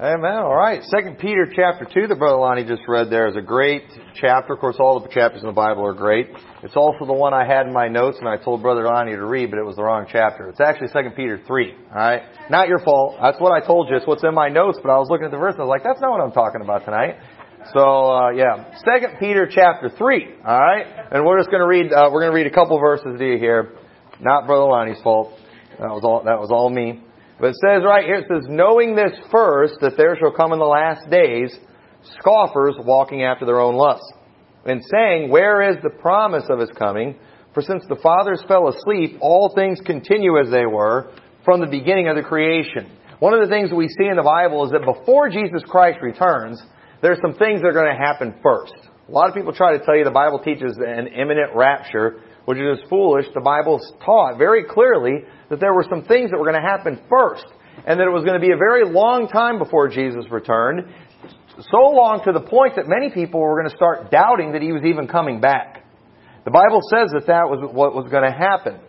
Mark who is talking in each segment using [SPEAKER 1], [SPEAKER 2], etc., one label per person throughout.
[SPEAKER 1] Amen. All right. Second Peter chapter two that Brother Lonnie just read there is a great chapter. Of course, all the chapters in the Bible are great. It's also the one I had in my notes and I told Brother Lonnie to read, but it was the wrong chapter. It's actually Second Peter three. All right. Not your fault. That's what I told you. It's what's in my notes, but I was looking at the verse and I was like, that's not what I'm talking about tonight. So uh, yeah, Second Peter chapter three. All right, and we're just going to read. Uh, we're going to read a couple verses to you here. Not Brother Lonnie's fault. That was all. That was all me. But it says right here, it says, knowing this first, that there shall come in the last days scoffers walking after their own lusts, and saying, Where is the promise of his coming? For since the fathers fell asleep, all things continue as they were from the beginning of the creation. One of the things we see in the Bible is that before Jesus Christ returns, there's some things that are going to happen first. A lot of people try to tell you the Bible teaches an imminent rapture, which is foolish. The Bible's taught very clearly that there were some things that were going to happen first, and that it was going to be a very long time before Jesus returned, so long to the point that many people were going to start doubting that he was even coming back. The Bible says that that was what was going to happen.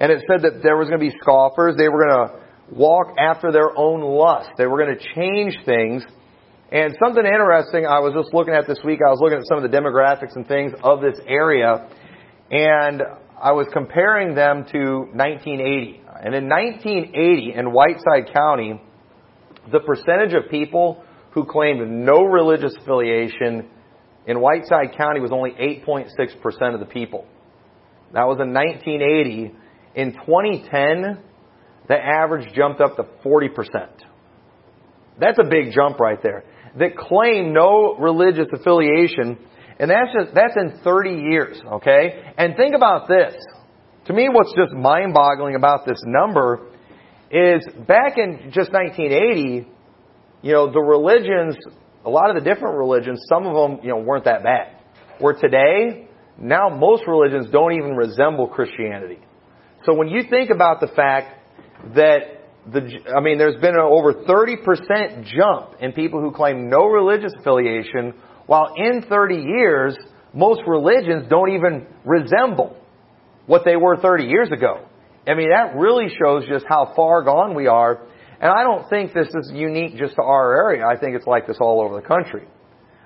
[SPEAKER 1] And it said that there was going to be scoffers. They were going to walk after their own lust. They were going to change things. And something interesting I was just looking at this week, I was looking at some of the demographics and things of this area, and I was comparing them to 1980. And in 1980, in Whiteside County, the percentage of people who claimed no religious affiliation in Whiteside County was only 8.6% of the people. That was in 1980. In 2010, the average jumped up to 40%. That's a big jump right there. That claim no religious affiliation, and that's just, that's in 30 years, okay? And think about this. To me, what's just mind boggling about this number is back in just 1980, you know, the religions, a lot of the different religions, some of them, you know, weren't that bad. Where today, now most religions don't even resemble Christianity. So when you think about the fact that the, I mean, there's been an over 30% jump in people who claim no religious affiliation, while in 30 years, most religions don't even resemble what they were 30 years ago. I mean, that really shows just how far gone we are. And I don't think this is unique just to our area. I think it's like this all over the country.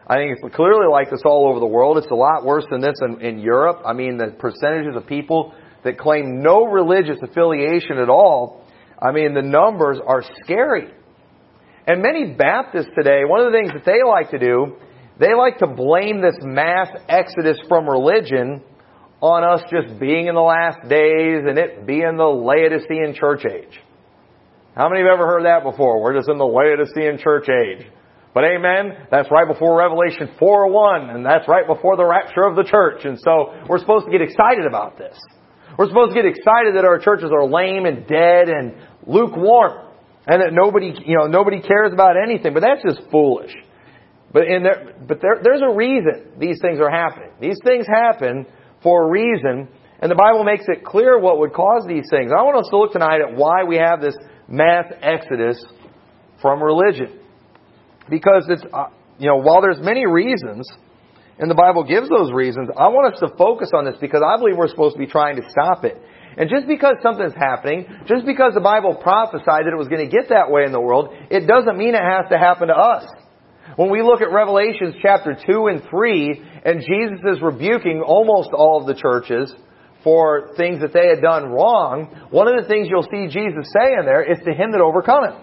[SPEAKER 1] I think it's clearly like this all over the world. It's a lot worse than this in, in Europe. I mean, the percentages of people that claim no religious affiliation at all, I mean, the numbers are scary. And many Baptists today, one of the things that they like to do, they like to blame this mass exodus from religion on us just being in the last days and it being the Laodicean church age. How many have ever heard that before? We're just in the Laodicean church age. But amen, that's right before Revelation 4.1, and that's right before the rapture of the church. And so we're supposed to get excited about this. We're supposed to get excited that our churches are lame and dead and lukewarm. And that nobody, you know, nobody cares about anything. But that's just foolish. But in there, but there, there's a reason these things are happening. These things happen for a reason, and the Bible makes it clear what would cause these things. I want us to look tonight at why we have this mass exodus from religion. Because it's, uh, you know, while there's many reasons, and the Bible gives those reasons, I want us to focus on this because I believe we're supposed to be trying to stop it. And just because something's happening, just because the Bible prophesied that it was going to get that way in the world, it doesn't mean it has to happen to us. When we look at Revelations chapter 2 and 3, and Jesus is rebuking almost all of the churches for things that they had done wrong, one of the things you'll see Jesus say in there is to him that overcometh.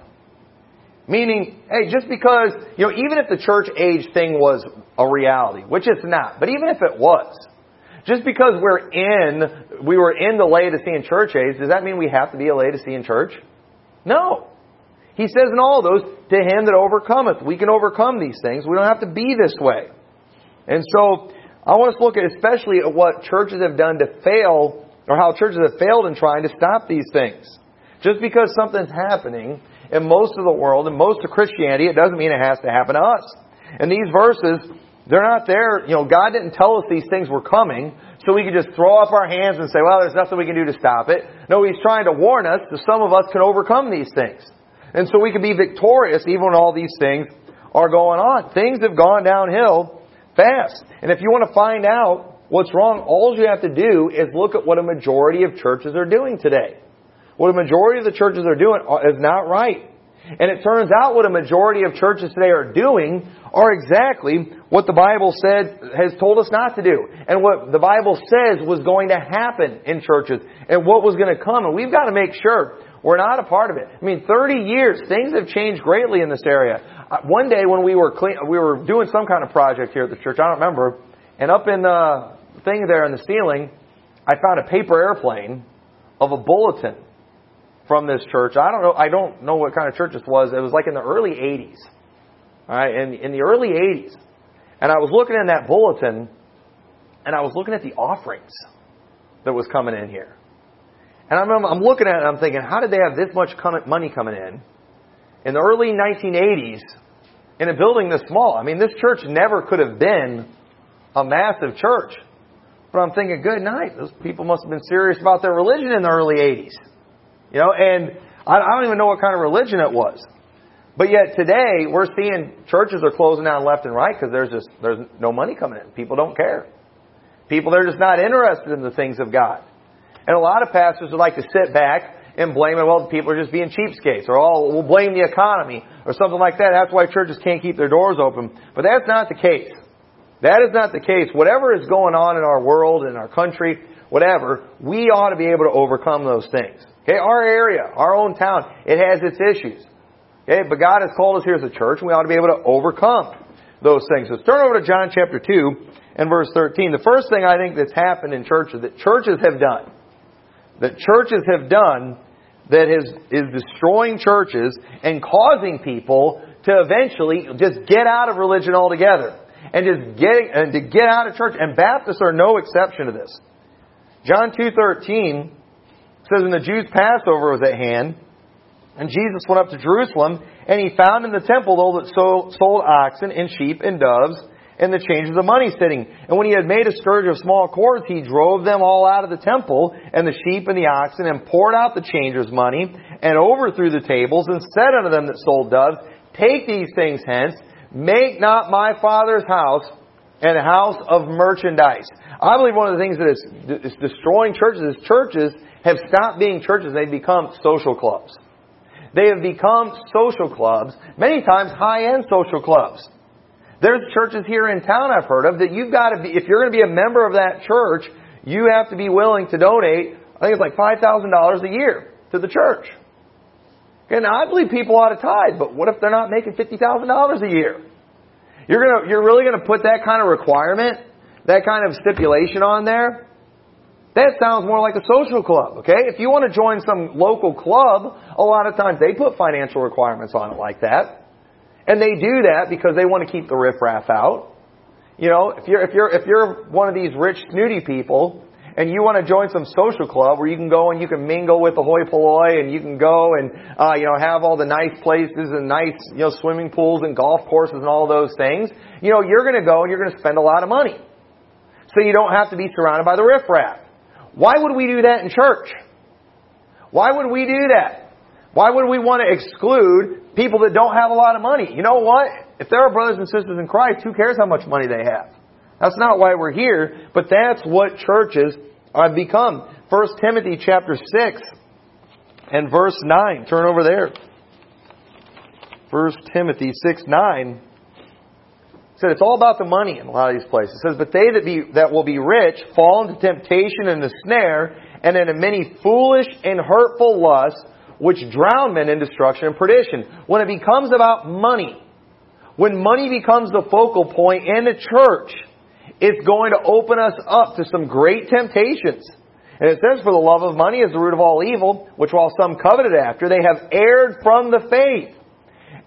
[SPEAKER 1] Meaning, hey, just because, you know, even if the church age thing was a reality, which it's not, but even if it was, just because we're in, we were in the Laodicean church age, does that mean we have to be a Laodicean church? No. He says in all those, to him that overcometh. We can overcome these things. We don't have to be this way. And so, I want us to look at especially at what churches have done to fail, or how churches have failed in trying to stop these things. Just because something's happening in most of the world, and most of Christianity, it doesn't mean it has to happen to us. And these verses, they're not there, you know, God didn't tell us these things were coming, so we could just throw up our hands and say, well, there's nothing we can do to stop it. No, He's trying to warn us that some of us can overcome these things. And so we can be victorious even when all these things are going on. Things have gone downhill fast. And if you want to find out what's wrong, all you have to do is look at what a majority of churches are doing today. What a majority of the churches are doing is not right. And it turns out what a majority of churches today are doing are exactly what the Bible said, has told us not to do. And what the Bible says was going to happen in churches and what was going to come. And we've got to make sure we're not a part of it. I mean, 30 years, things have changed greatly in this area. Uh, one day when we were clean, we were doing some kind of project here at the church, I don't remember, and up in the thing there in the ceiling, I found a paper airplane of a bulletin from this church. I don't know. I don't know what kind of church this was. It was like in the early '80s. All right, in in the early '80s, and I was looking in that bulletin, and I was looking at the offerings that was coming in here. And I remember I'm looking at it and I'm thinking, how did they have this much money coming in in the early 1980s in a building this small? I mean, this church never could have been a massive church. But I'm thinking, good night. Those people must have been serious about their religion in the early 80s. You know, and I, I don't even know what kind of religion it was. But yet today, we're seeing churches are closing down left and right because there's just, there's no money coming in. People don't care. People, they're just not interested in the things of God. And a lot of pastors would like to sit back and blame it, well, people are just being cheapskates, or all, we'll blame the economy, or something like that. That's why churches can't keep their doors open. But that's not the case. That is not the case. Whatever is going on in our world, in our country, whatever, we ought to be able to overcome those things. Okay, our area, our own town, it has its issues. Okay, but God has called us here as a church, and we ought to be able to overcome those things. Let's turn over to John chapter 2 and verse 13. The first thing I think that's happened in churches that churches have done, that churches have done that is, is destroying churches and causing people to eventually just get out of religion altogether and just getting and to get out of church. And Baptists are no exception to this. John two thirteen says, "When the Jews' Passover was at hand, and Jesus went up to Jerusalem, and he found in the temple those that sold oxen and sheep and doves." And the changes of money sitting. And when he had made a scourge of small cords, he drove them all out of the temple, and the sheep and the oxen, and poured out the changers' money, and overthrew the tables, and said unto them that sold doves, Take these things hence, Make not my Father's house an house of merchandise. I believe one of the things that is, destroying churches is churches have stopped being churches. They've become social clubs. They have become social clubs, many times high-end social clubs. There's churches here in town I've heard of that you've got to be, if you're going to be a member of that church, you have to be willing to donate, I think it's like $5,000 a year to the church. And I believe people ought to tithe, but what if they're not making $50,000 a year? You're gonna, you're really gonna put that kind of requirement, that kind of stipulation on there? That sounds more like a social club, okay? If you want to join some local club, a lot of times they put financial requirements on it like that. And they do that because they want to keep the riffraff out. You know, if you're, if you're, if you're one of these rich, snooty people, and you want to join some social club where you can go and you can mingle with the hoi polloi and you can go and uh, you know have all the nice places and nice you know swimming pools and golf courses and all those things, you know you're going to go and you're going to spend a lot of money, so you don't have to be surrounded by the riffraff. Why would we do that in church? Why would we do that? Why would we want to exclude people that don't have a lot of money? You know what? If there are brothers and sisters in Christ, who cares how much money they have? That's not why we're here, but that's what churches have become. 1 Timothy chapter 6 and verse 9. Turn over there. 1 Timothy 6 9 said it's all about the money in a lot of these places. It says, But they that be that will be rich fall into temptation and the snare, and into many foolish and hurtful lusts, which drown men in destruction and perdition. When it becomes about money, when money becomes the focal point in the church, it's going to open us up to some great temptations. And it says, For the love of money is the root of all evil, which while some coveted after, they have erred from the faith,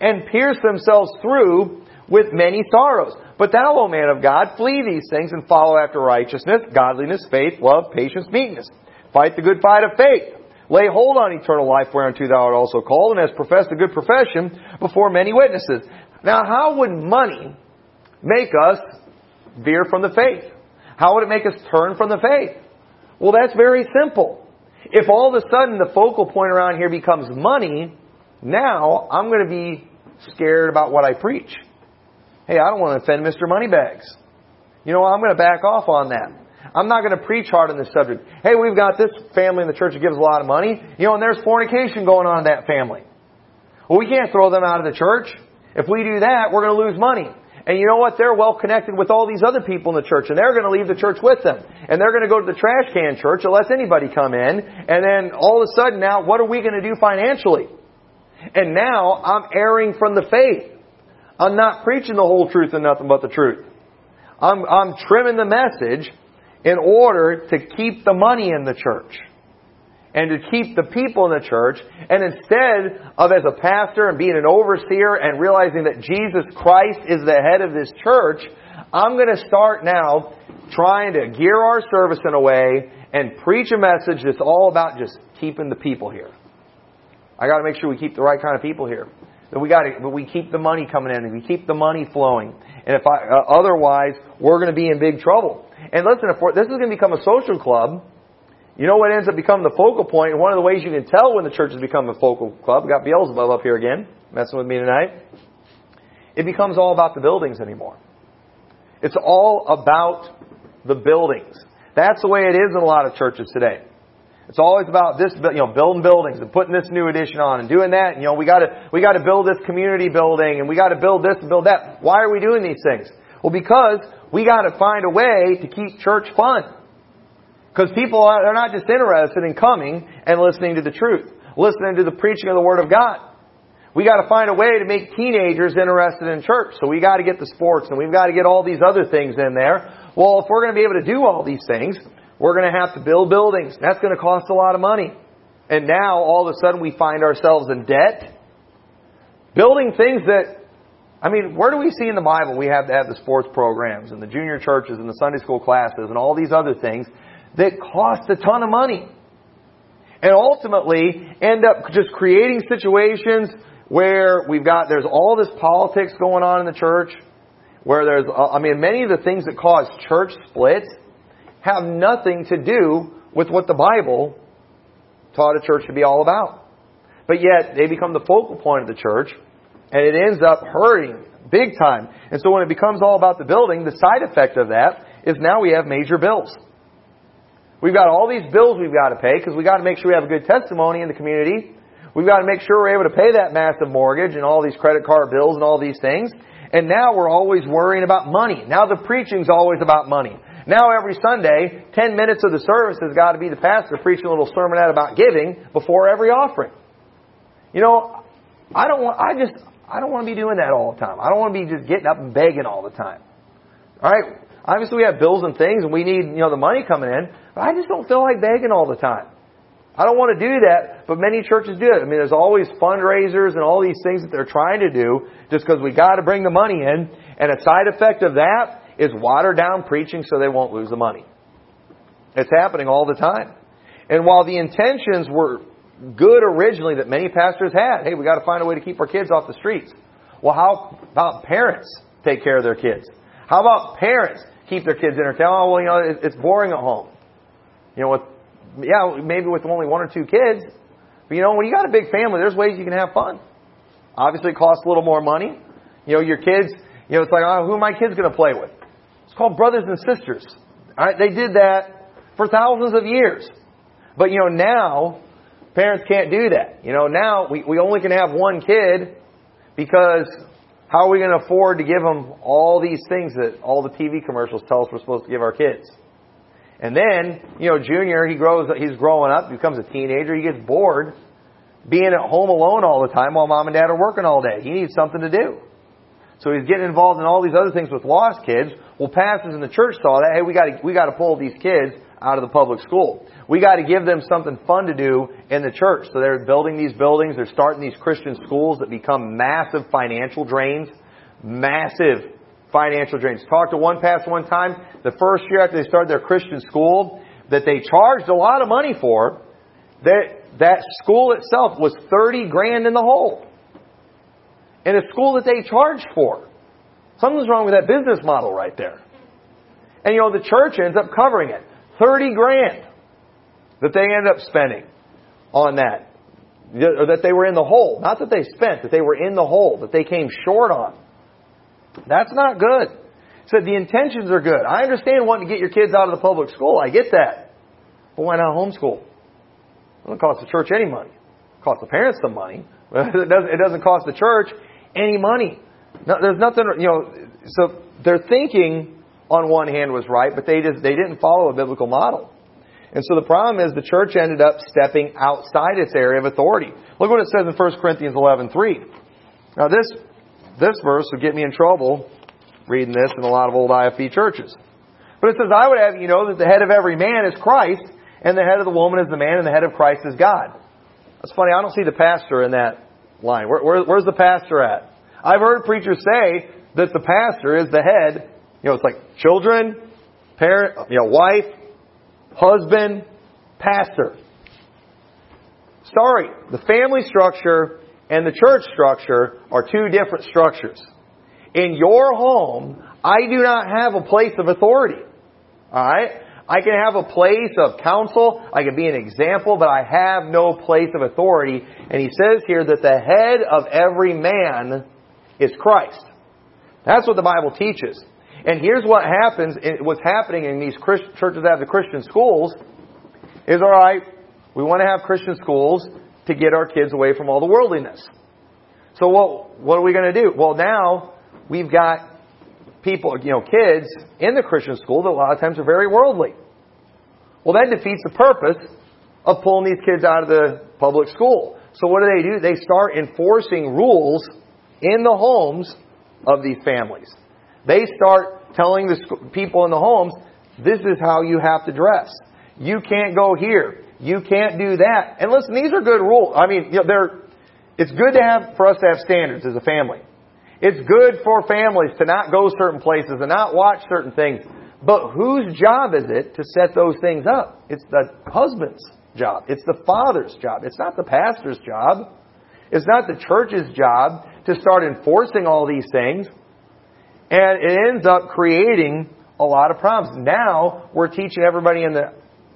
[SPEAKER 1] and pierced themselves through with many sorrows. But thou, O man of God, flee these things and follow after righteousness, godliness, faith, love, patience, meekness. Fight the good fight of faith. Lay hold on eternal life whereunto thou art also called, and hast professed a good profession before many witnesses. Now, how would money make us veer from the faith? How would it make us turn from the faith? Well, that's very simple. If all of a sudden the focal point around here becomes money, now I'm going to be scared about what I preach. Hey, I don't want to offend Mr. Moneybags. You know, I'm going to back off on that. I'm not going to preach hard on this subject. Hey, we've got this family in the church that gives a lot of money, you know, and there's fornication going on in that family. Well, we can't throw them out of the church. If we do that, we're going to lose money. And you know what? They're well connected with all these other people in the church, and they're going to leave the church with them. And they're going to go to the trash can church and let anybody come in. And then all of a sudden now, what are we going to do financially? And now I'm erring from the faith. I'm not preaching the whole truth and nothing but the truth. I'm, I'm trimming the message in order to keep the money in the church and to keep the people in the church. And instead of as a pastor and being an overseer and realizing that Jesus Christ is the head of this church, I'm going to start now trying to gear our service in a way and preach a message that's all about just keeping the people here. I got to make sure we keep the right kind of people here. That we got to, but we keep the money coming in and we keep the money flowing. And if I, uh, otherwise, we're going to be in big trouble. And listen, if this is going to become a social club, you know what ends up becoming the focal point, one of the ways you can tell when the church has become a focal club, we got Beelzebub up here again, messing with me tonight. It becomes all about the buildings anymore. It's all about the buildings. That's the way it is in a lot of churches today. It's always about this, you know, building buildings and putting this new addition on and doing that. And, you know, we gotta, we gotta build this community building and we gotta build this and build that. Why are we doing these things? Well, because we gotta find a way to keep church fun. Because people are not just interested in coming and listening to the truth, listening to the preaching of the Word of God. We got to find a way to make teenagers interested in church. So we got to get the sports and we've got to get all these other things in there. Well, if we're going to be able to do all these things, we're going to have to build buildings. That's going to cost a lot of money. And now all of a sudden we find ourselves in debt. Building things that, I mean, where do we see in the Bible we have to have the sports programs and the junior churches and the Sunday school classes and all these other things that cost a ton of money. And ultimately end up just creating situations where we've got, there's all this politics going on in the church, where there's, uh, I mean, many of the things that cause church splits have nothing to do with what the Bible taught a church to be all about. But yet, they become the focal point of the church, and it ends up hurting big time. And so when it becomes all about the building, the side effect of that is now we have major bills. We've got all these bills we've got to pay because we've got to make sure we have a good testimony in the community. We've got to make sure we're able to pay that massive mortgage and all these credit card bills and all these things. And now we're always worrying about money. Now the preaching's always about money. Now every Sunday, 10 minutes of the service has got to be the pastor preaching a little sermonette about giving before every offering. You know, I don't want, I just, I don't want to be doing that all the time. I don't want to be just getting up and begging all the time. Alright? Obviously we have bills and things and we need, you know, the money coming in. But I just don't feel like begging all the time. I don't want to do that, but many churches do it. I mean, there's always fundraisers and all these things that they're trying to do just because we got to bring the money in. And a side effect of that is water down preaching so they won't lose the money. It's happening all the time. And while the intentions were good originally that many pastors had, hey, we got to find a way to keep our kids off the streets. Well, how about parents take care of their kids? How about parents keep their kids entertained? Oh, well, you know, it's boring at home. You know, with, yeah, maybe with only one or two kids. But you know, when you got a big family, there's ways you can have fun. Obviously, it costs a little more money. You know, your kids, you know, it's like, oh, who are my kids going to play with? It's called brothers and sisters. All right, they did that for thousands of years. But you know, now parents can't do that. You know, now we, we only can have one kid because how are we going to afford to give them all these things that all the TV commercials tell us we're supposed to give our kids? And then, you know, junior, he grows, he's growing up, becomes a teenager, he gets bored being at home alone all the time while mom and dad are working all day. He needs something to do. So he's getting involved in all these other things with lost kids. Well, pastors in the church saw that. Hey, we got to we got to pull these kids out of the public school. We got to give them something fun to do in the church. So they're building these buildings. They're starting these Christian schools that become massive financial drains, massive financial drains. Talked to one pastor one time, the first year after they started their Christian school, that they charged a lot of money for, that, that school itself was 30 grand in the hole. In a school that they charged for. Something's wrong with that business model right there. And you know, the church ends up covering it. 30 grand that they end up spending on that. Or that they were in the hole. Not that they spent, that they were in the hole, that they came short on. That's not good. Said so the intentions are good. I understand wanting to get your kids out of the public school. I get that. But why not homeschool? It doesn't cost the church any money. It costs the parents some money, It doesn't, it doesn't cost the church any money. No, there's nothing, you know, so their thinking on one hand was right, but they just, they didn't follow a biblical model. And so the problem is the church ended up stepping outside its area of authority. Look what it says in 1 Corinthians 11:3. Now this this verse would get me in trouble reading this in a lot of old IFB churches. But it says, "I would have you know that the head of every man is Christ, and the head of the woman is the man, and the head of Christ is God." That's funny. I don't see the pastor in that line. Where, where, where's the pastor at? I've heard preachers say that the pastor is the head. You know, it's like children, parent, you know, wife, husband, pastor. Sorry, the family structure and the church structure are two different structures. In your home, I do not have a place of authority. Alright? I can have a place of counsel, I can be an example, but I have no place of authority. And he says here that the head of every man is Christ. That's what the Bible teaches. And here's what happens, eh, what's happening in these churches that have the Christian schools is alright, we want to have Christian schools to get our kids away from all the worldliness. So what, what are we going to do? Well now, we've got people, you know, kids in the Christian school that a lot of times are very worldly. Well, that defeats the purpose of pulling these kids out of the public school. So what do they do? They start enforcing rules in the homes of these families. They start telling the people in the homes, this is how you have to dress. You can't go here. You can't do that. And listen, these are good rules. I mean, you know, they're, it's good to have, for us to have standards as a family. It's good for families to not go certain places and not watch certain things. But whose job is it to set those things up? It's the husband's job. It's the father's job. It's not the pastor's job. It's not the church's job to start enforcing all these things. And it ends up creating a lot of problems. Now, we're teaching everybody in the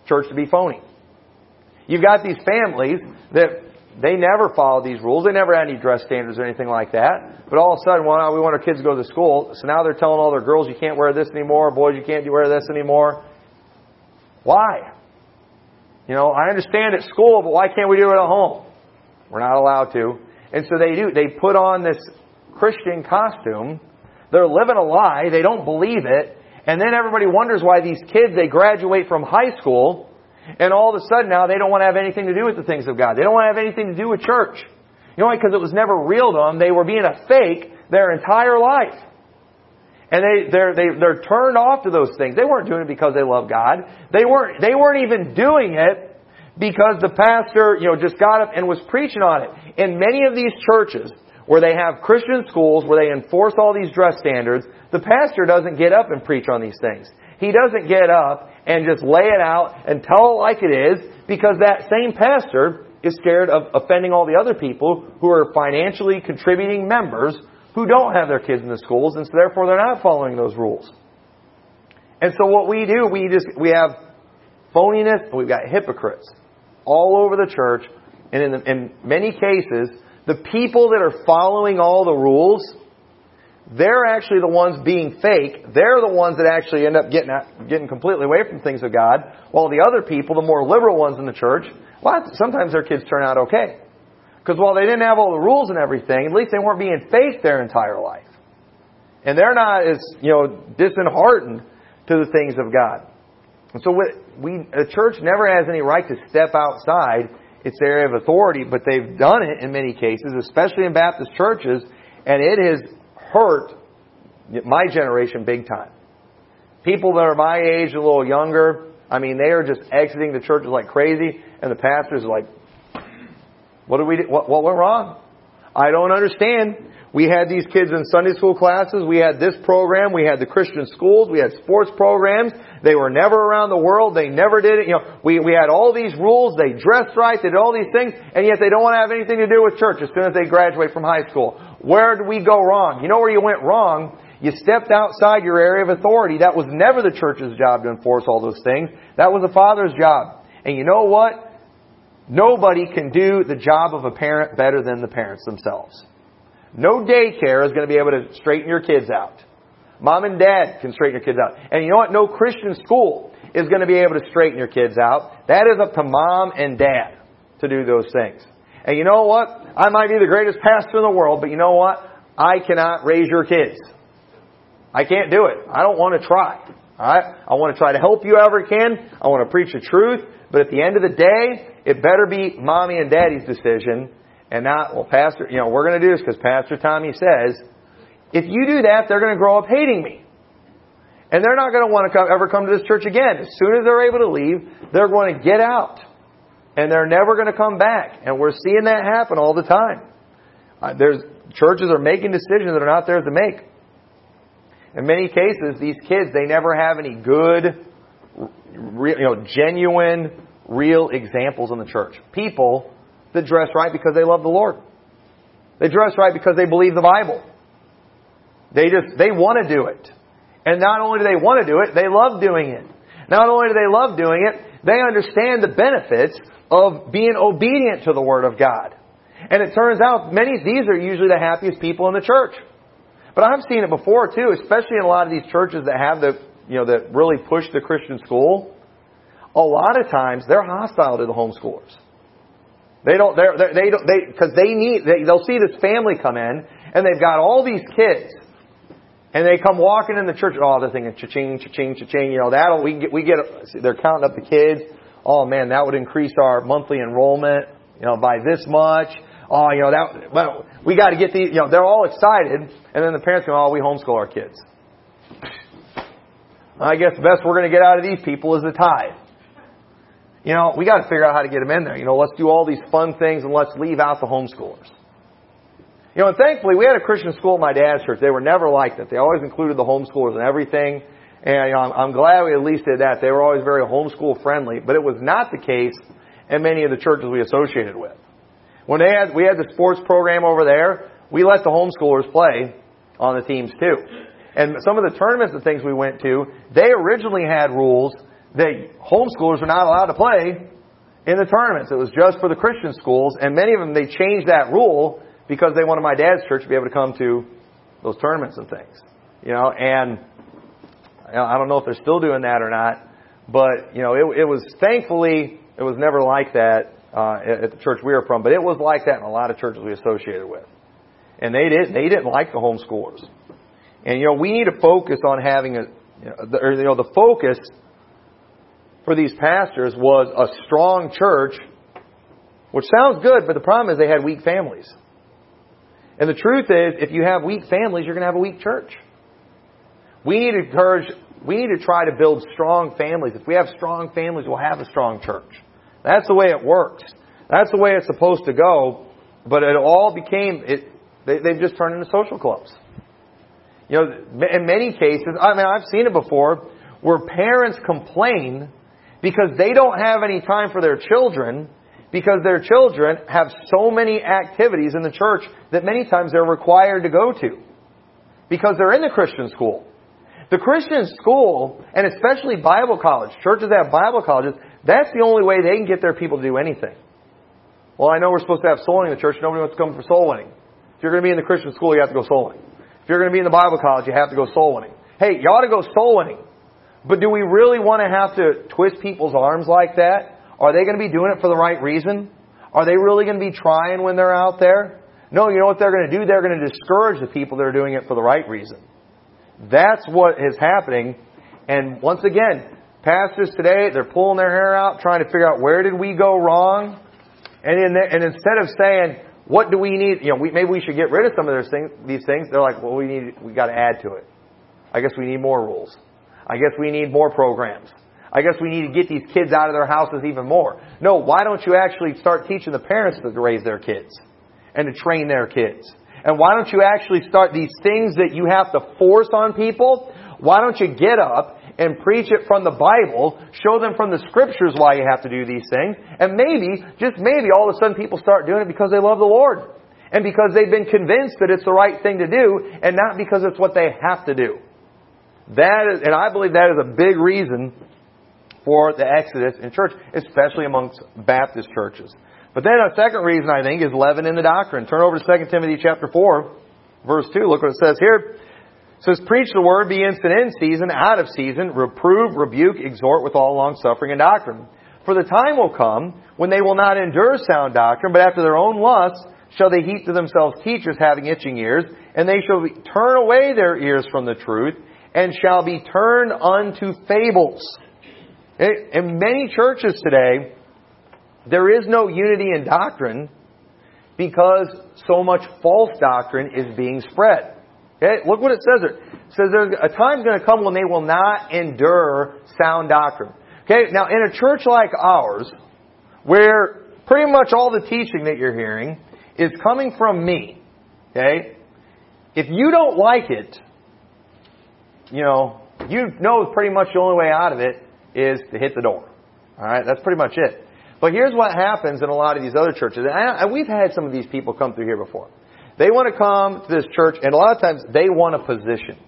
[SPEAKER 1] church to be phony. You've got these families that they never followed these rules. They never had any dress standards or anything like that. But all of a sudden, well, we want our kids to go to school. So now they're telling all their girls, you can't wear this anymore. Boys, you can't wear this anymore. Why? You know, I understand at school, but why can't we do it at home? We're not allowed to. And so they do. They put on this Christian costume. They're living a lie. They don't believe it. And then everybody wonders why these kids, they graduate from high school and all of a sudden now they don't want to have anything to do with the things of God. They don't want to have anything to do with church. You know why? Because it was never real to them. They were being a fake their entire life. And they, they're, they, they're turned off to those things. They weren't doing it because they love God. They weren't, they weren't even doing it because the pastor, you know, just got up and was preaching on it. In many of these churches, where they have Christian schools, where they enforce all these dress standards, the pastor doesn't get up and preach on these things. He doesn't get up and just lay it out and tell it like it is because that same pastor is scared of offending all the other people who are financially contributing members who don't have their kids in the schools and so therefore they're not following those rules. And so what we do, we just, we have phoniness and we've got hypocrites all over the church and in, the, in many cases, the people that are following all the rules they're actually the ones being fake. They're the ones that actually end up getting getting completely away from things of God, while the other people, the more liberal ones in the church, well, sometimes their kids turn out okay. Because while they didn't have all the rules and everything, at least they weren't being fake their entire life. And they're not as, you know, disheartened to the things of God. And so we, the church never has any right to step outside its the area of authority, but they've done it in many cases, especially in Baptist churches, and it has hurt my generation big time. People that are my age, a little younger, I mean, they are just exiting the churches like crazy, and the pastors are like, what did we do? What, what went wrong? I don't understand. We had these kids in Sunday school classes. We had this program. We had the Christian schools. We had sports programs. They were never around the world. They never did it. You know, we, we had all these rules. They dressed right. They did all these things. And yet they don't want to have anything to do with church as soon as they graduate from high school. Where did we go wrong? You know where you went wrong? You stepped outside your area of authority. That was never the church's job to enforce all those things. That was the father's job. And you know what? Nobody can do the job of a parent better than the parents themselves. No daycare is going to be able to straighten your kids out. Mom and dad can straighten your kids out. And you know what? No Christian school is going to be able to straighten your kids out. That is up to mom and dad to do those things. And you know what? I might be the greatest pastor in the world, but you know what? I cannot raise your kids. I can't do it. I don't want to try. Alright? I want to try to help you however I can. I want to preach the truth. But at the end of the day, it better be mommy and daddy's decision and not, well, Pastor, you know, we're going to do this because Pastor Tommy says, if you do that, they're going to grow up hating me. And they're not going to want to come, ever come to this church again. As soon as they're able to leave, they're going to get out. And they're never going to come back. And we're seeing that happen all the time. Uh, there's, churches are making decisions that are not theirs to make. In many cases, these kids, they never have any good, you know, genuine, real examples in the church. People that dress right because they love the Lord. They dress right because they believe the Bible. They just, they want to do it. And not only do they want to do it, they love doing it. Not only do they love doing it, they understand the benefits of being obedient to the Word of God. And it turns out many, these are usually the happiest people in the church. But I've seen it before too, especially in a lot of these churches that have the, you know, that really push the Christian school. A lot of times they're hostile to the homeschoolers. They don't, they're, they're, they don't, they, cause they need, they, they'll see this family come in and they've got all these kids and they come walking in the church. Oh, they're thinking cha-ching, cha-ching, cha-ching. You know, that'll, we get, we get, they're counting up the kids. Oh man, that would increase our monthly enrollment, you know, by this much. Oh, you know, that, well, we got to get these, you know, they're all excited. And then the parents go, oh, we homeschool our kids. I guess the best we're going to get out of these people is the tithe. You know, we got to figure out how to get them in there. You know, let's do all these fun things and let's leave out the homeschoolers. You know, and thankfully we had a Christian school at my dad's church. They were never like that. They always included the homeschoolers and everything. And you know, I'm, I'm glad we at least did that. They were always very homeschool friendly, but it was not the case in many of the churches we associated with. When they had, we had the sports program over there, we let the homeschoolers play on the teams too. And some of the tournaments and things we went to, they originally had rules that homeschoolers are not allowed to play in the tournaments. It was just for the Christian schools, and many of them they changed that rule because they wanted my dad's church to be able to come to those tournaments and things. You know, and I don't know if they're still doing that or not, but you know, it, it was thankfully it was never like that uh, at the church we were from, but it was like that in a lot of churches we associated with, and they didn't they didn't like the homeschoolers, and you know we need to focus on having a you know, the, or, you know the focus for these pastors was a strong church, which sounds good, but the problem is they had weak families. And the truth is, if you have weak families, you're going to have a weak church. We need to encourage, we need to try to build strong families. If we have strong families, we'll have a strong church. That's the way it works. That's the way it's supposed to go. But it all became, it, they, they've just turned into social clubs. You know, in many cases, I mean, I've seen it before, where parents complain because they don't have any time for their children because their children have so many activities in the church that many times they're required to go to because they're in the Christian school. The Christian school, and especially Bible college, churches that have Bible colleges, that's the only way they can get their people to do anything. Well, I know we're supposed to have soul winning in the church. Nobody wants to come for soul winning. If you're going to be in the Christian school, you have to go soul winning. If you're going to be in the Bible college, you have to go soul winning. Hey, you ought to go soul winning. But do we really want to have to twist people's arms like that? Are they going to be doing it for the right reason? Are they really going to be trying when they're out there? No, you know what they're going to do? They're going to discourage the people that are doing it for the right reason. That's what is happening. And once again, pastors today, they're pulling their hair out, trying to figure out where did we go wrong? And, the, and instead of saying, what do we need, you know, we, maybe we should get rid of some of those things, these things, they're like, well, we need, we got to add to it. I guess we need more rules. I guess we need more programs. I guess we need to get these kids out of their houses even more. No, why don't you actually start teaching the parents to raise their kids and to train their kids? And why don't you actually start these things that you have to force on people? Why don't you get up and preach it from the Bible, show them from the scriptures why you have to do these things, and maybe, just maybe, all of a sudden people start doing it because they love the Lord. And because they've been convinced that it's the right thing to do, and not because it's what they have to do. That is, and I believe that is a big reason for the exodus in church, especially amongst Baptist churches. But then a second reason I think is leaven in the doctrine. Turn over to 2 Timothy chapter 4, verse 2. Look what it says here. It says, Preach the word, be instant in season, out of season, reprove, rebuke, exhort with all long suffering and doctrine. For the time will come when they will not endure sound doctrine, but after their own lusts shall they heap to themselves teachers having itching ears, and they shall turn away their ears from the truth, and shall be turned unto fables. In many churches today, there is no unity in doctrine because so much false doctrine is being spread. Okay, look what it says there. It says there's a time's going to come when they will not endure sound doctrine. Okay, now in a church like ours, where pretty much all the teaching that you're hearing is coming from me, okay, if you don't like it, you know, you know pretty much the only way out of it is to hit the door. Alright, that's pretty much it. But here's what happens in a lot of these other churches, and we've had some of these people come through here before. They want to come to this church, and a lot of times they want a position.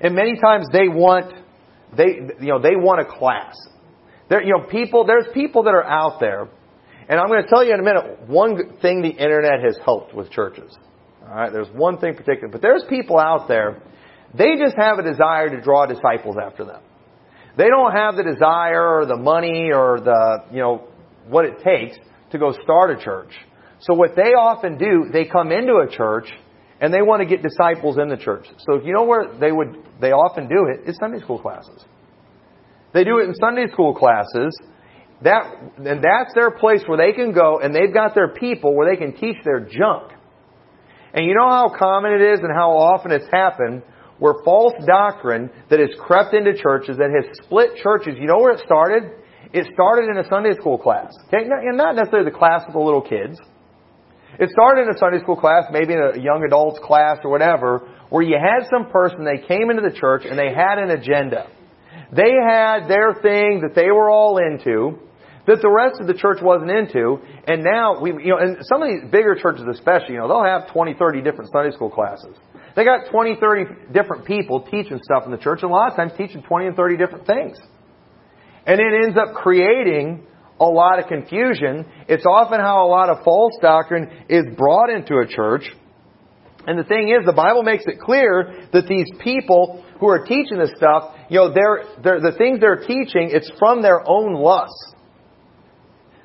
[SPEAKER 1] And many times they want, they, you know, they want a class. There, you know, people, there's people that are out there, and I'm going to tell you in a minute one thing the internet has helped with churches. Alright, there's one thing particular, but there's people out there, they just have a desire to draw disciples after them. They don't have the desire or the money or the, you know, what it takes to go start a church. So what they often do, they come into a church and they want to get disciples in the church. So if you know where they would, they often do it, it's Sunday school classes. They do it in Sunday school classes. That, and that's their place where they can go and they've got their people where they can teach their junk. And you know how common it is and how often it's happened where false doctrine that has crept into churches, that has split churches, you know where it started? It started in a Sunday school class. Okay? And not necessarily the class with the little kids. It started in a Sunday school class, maybe in a young adults class or whatever, where you had some person, they came into the church and they had an agenda. They had their thing that they were all into, that the rest of the church wasn't into, and now we, you know, and some of these bigger churches especially, you know, they'll have 20, 30 different Sunday school classes. They got 20, 30 different people teaching stuff in the church, and a lot of times teaching 20 and 30 different things. And it ends up creating a lot of confusion. It's often how a lot of false doctrine is brought into a church. And the thing is, the Bible makes it clear that these people who are teaching this stuff, you know, they're, they're, the things they're teaching, it's from their own lusts.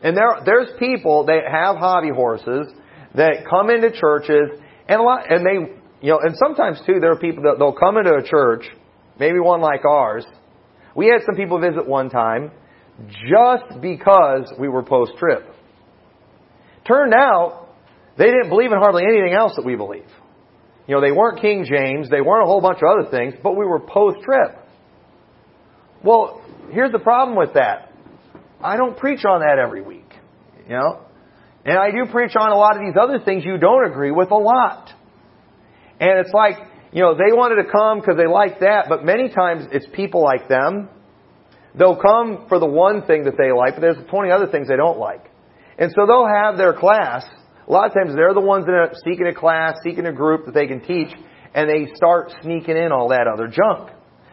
[SPEAKER 1] And there, there's people that have hobby horses that come into churches and a lot, and they, you know, and sometimes too, there are people that they'll come into a church, maybe one like ours. We had some people visit one time, just because we were post trib. Turned out they didn't believe in hardly anything else that we believe. You know, they weren't King James, they weren't a whole bunch of other things, but we were post trib. Well, here's the problem with that. I don't preach on that every week. You know? And I do preach on a lot of these other things you don't agree with a lot. And it's like, you know, they wanted to come because they like that, but many times it's people like them They'll come for the one thing that they like, but there's 20 other things they don't like. And so they'll have their class. A lot of times they're the ones that are seeking a class, seeking a group that they can teach, and they start sneaking in all that other junk.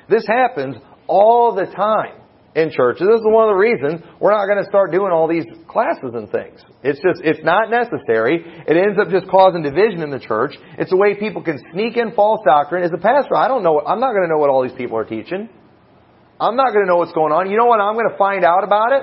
[SPEAKER 1] This happens all the time in churches. This is one of the reasons we're not going to start doing all these classes and things. It's just, it's not necessary. It ends up just causing division in the church. It's a way people can sneak in false doctrine. As a pastor, I don't know, I'm not going to know what all these people are teaching. I'm not going to know what's going on. You know what I'm going to find out about it?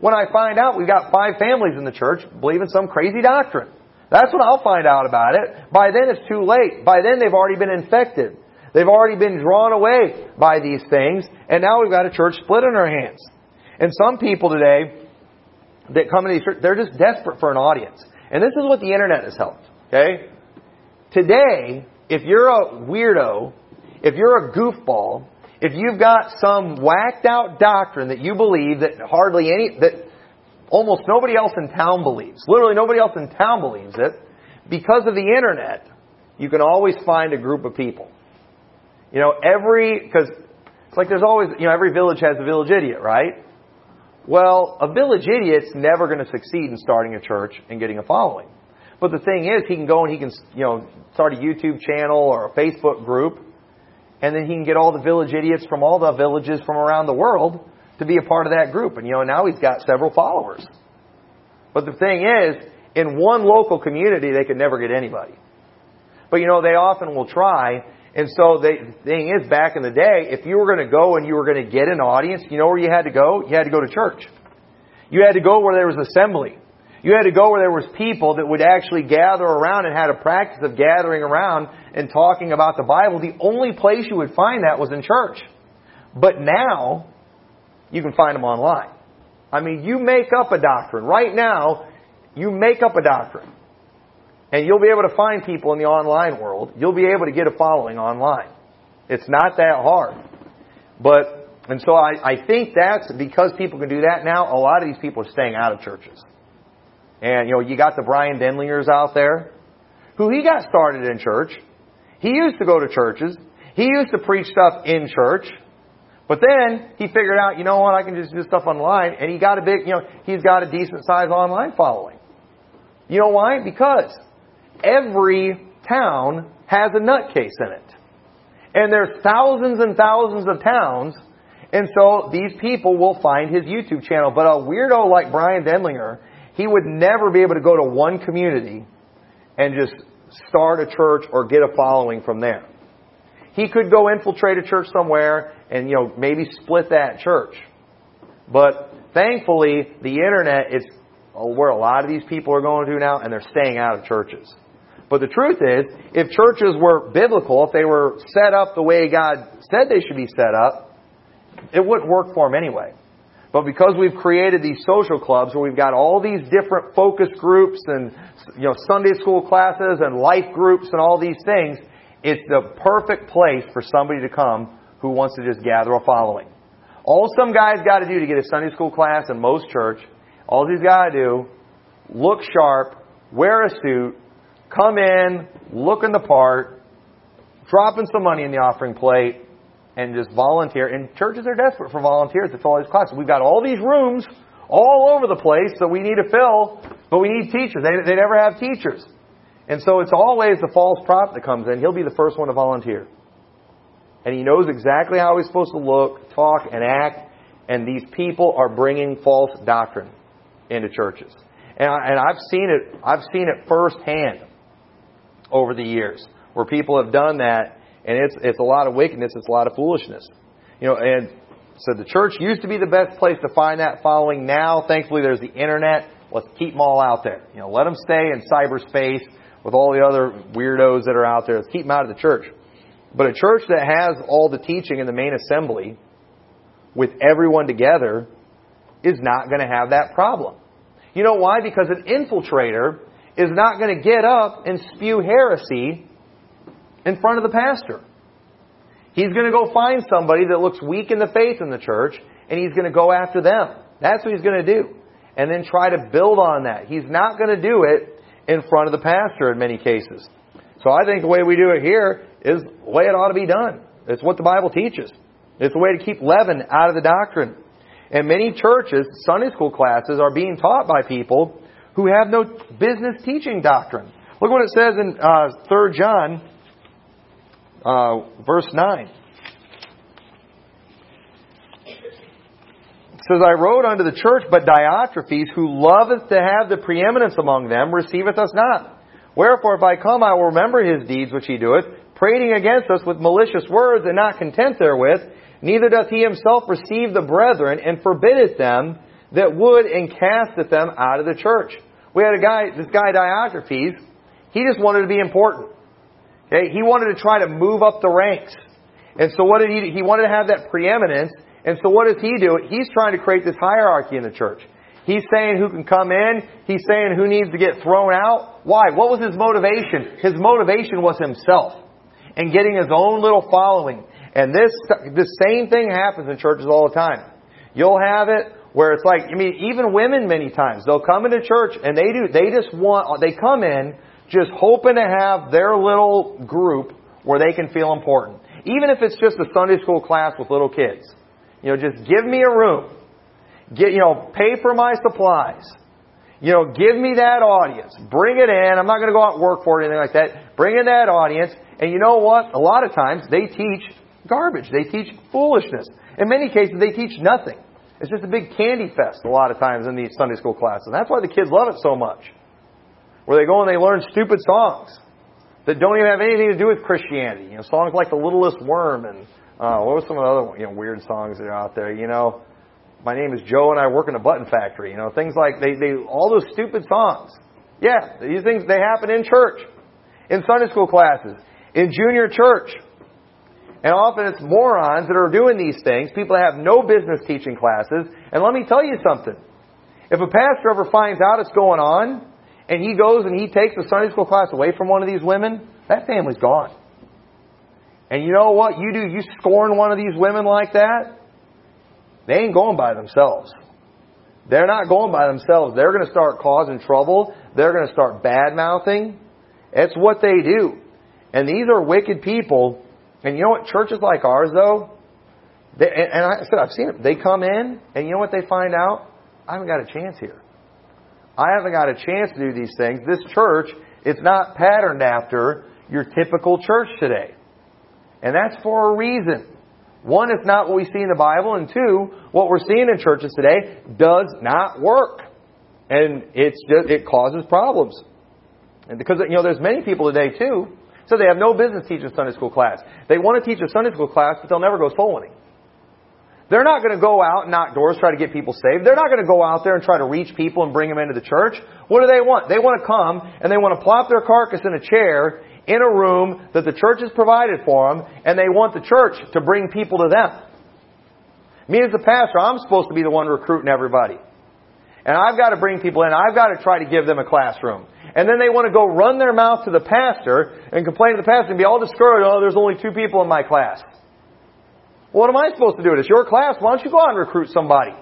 [SPEAKER 1] When I find out we've got five families in the church believing some crazy doctrine. That's when I'll find out about it. By then it's too late. By then they've already been infected. They've already been drawn away by these things, and now we've got a church split in our hands. And some people today that come into these churches, they're just desperate for an audience. And this is what the internet has helped. Okay? Today, if you're a weirdo, if you're a goofball, if you've got some whacked out doctrine that you believe that hardly any, that almost nobody else in town believes, literally nobody else in town believes it, because of the internet, you can always find a group of people. You know, every, because it's like there's always, you know, every village has a village idiot, right? Well, a village idiot's never going to succeed in starting a church and getting a following. But the thing is, he can go and he can, you know, start a YouTube channel or a Facebook group and then he can get all the village idiots from all the villages from around the world to be a part of that group. And you know, now he's got several followers. But the thing is, in one local community, they could never get anybody. But you know, they often will try. And so the thing is, back in the day, if you were going to go and you were going to get an audience, you know where you had to go? You had to go to church. You had to go where there was assembly. You had to go where there was people that would actually gather around and had a practice of gathering around and talking about the Bible. The only place you would find that was in church. But now, you can find them online. I mean, you make up a doctrine. Right now, you make up a doctrine. And you'll be able to find people in the online world. You'll be able to get a following online. It's not that hard. But, and so I, I think that's because people can do that now, a lot of these people are staying out of churches. And, you know, you got the Brian Denlingers out there, who he got started in church. He used to go to churches. He used to preach stuff in church. But then he figured out, you know what, I can just do stuff online, and he got a big, you know, he's got a decent sized online following. You know why? Because every town has a nutcase in it. And there's thousands and thousands of towns, and so these people will find his YouTube channel. But a weirdo like Brian Denlinger, he would never be able to go to one community and just start a church or get a following from there. He could go infiltrate a church somewhere and, you know, maybe split that church. But thankfully, the internet is oh, where a lot of these people are going to now and they're staying out of churches. But the truth is, if churches were biblical, if they were set up the way God said they should be set up, it wouldn't work for them anyway. But because we've created these social clubs where we've got all these different focus groups and you know Sunday school classes and life groups and all these things, it's the perfect place for somebody to come who wants to just gather a following. All some guy's got to do to get a Sunday school class in most church, all he's got to do, look sharp, wear a suit, come in, looking the part, dropping some money in the offering plate, and just volunteer. And churches are desperate for volunteers to fill these classes. We've got all these rooms all over the place that we need to fill, but we need teachers. They, they never have teachers. And so it's always the false prophet that comes in. He'll be the first one to volunteer. And he knows exactly how he's supposed to look, talk, and act. And these people are bringing false doctrine into churches. And, I, and I've seen it. I've seen it firsthand over the years where people have done that, and it's it's a lot of wickedness. It's a lot of foolishness. You know, and so the church used to be the best place to find that following. Now, thankfully, there's the internet. Let's keep them all out there. You know, let them stay in cyberspace with all the other weirdos that are out there. Let's keep them out of the church. But a church that has all the teaching in the main assembly with everyone together is not going to have that problem. You know why? Because an infiltrator is not going to get up and spew heresy in front of the pastor. He's going to go find somebody that looks weak in the faith in the church, and he's going to go after them. That's what he's going to do. And then try to build on that. He's not going to do it in front of the pastor in many cases. So I think the way we do it here is the way it ought to be done. It's what the Bible teaches. It's a way to keep leaven out of the doctrine. And many churches, Sunday school classes, are being taught by people who have no business teaching doctrine. Look what it says in uh, 3 John, uh, verse 9. It says, I wrote unto the church, but Diotrephes, who loveth to have the preeminence among them, receiveth us not. Wherefore, if I come, I will remember his deeds which he doeth, prating against us with malicious words, and not content therewith. Neither doth he himself receive the brethren, and forbiddeth them that would, and casteth them out of the church. We had a guy, this guy Diotrephes, he just wanted to be important. Okay, he wanted to try to move up the ranks. And so what did he do? He wanted to have that preeminence, and so what does he do? He's trying to create this hierarchy in the church. He's saying who can come in. He's saying who needs to get thrown out. Why? What was his motivation? His motivation was himself and getting his own little following. And this, the same thing happens in churches all the time. You'll have it where it's like, I mean, even women many times, they'll come into church and they do, they just want, they come in just hoping to have their little group where they can feel important. Even if it's just a Sunday school class with little kids. You know, just give me a room. Get, you know, pay for my supplies. You know, give me that audience. Bring it in. I'm not going to go out and work for it or anything like that. Bring in that audience. And you know what? A lot of times they teach garbage. They teach foolishness. In many cases, they teach nothing. It's just a big candy fest a lot of times in these Sunday school classes. That's why the kids love it so much. Where they go and they learn stupid songs that don't even have anything to do with Christianity. You know, songs like The Littlest Worm and uh, what were some of the other you know, weird songs that are out there? You know, my name is Joe and I work in a button factory. You know, things like they, they all those stupid songs. Yeah, these things they happen in church, in Sunday school classes, in junior church. And often it's morons that are doing these things, people that have no business teaching classes. And let me tell you something. If a pastor ever finds out it's going on, and he goes and he takes a Sunday school class away from one of these women, that family's gone. And you know what you do? You scorn one of these women like that, they ain't going by themselves. They're not going by themselves. They're going to start causing trouble. They're going to start bad mouthing. It's what they do. And these are wicked people. And you know what? Churches like ours, though, they, and I said, I've seen it. They come in, and you know what they find out? I haven't got a chance here. I haven't got a chance to do these things. This church, it's not patterned after your typical church today. And that's for a reason. One, it's not what we see in the Bible, and two, what we're seeing in churches today does not work. And it's just, it causes problems. And because, you know, there's many people today too, so they have no business teaching Sunday school class. They want to teach a Sunday school class, but they'll never go soul winning. They're not going to go out and knock doors, try to get people saved. They're not going to go out there and try to reach people and bring them into the church. What do they want? They want to come and they want to plop their carcass in a chair in a room that the church has provided for them, and they want the church to bring people to them. Me as the pastor, I'm supposed to be the one recruiting everybody. And I've got to bring people in. I've got to try to give them a classroom. And then they want to go run their mouth to the pastor and complain to the pastor and be all discouraged. Oh, there's only two people in my class. What am I supposed to do? It's your class. Why don't you go out and recruit somebody?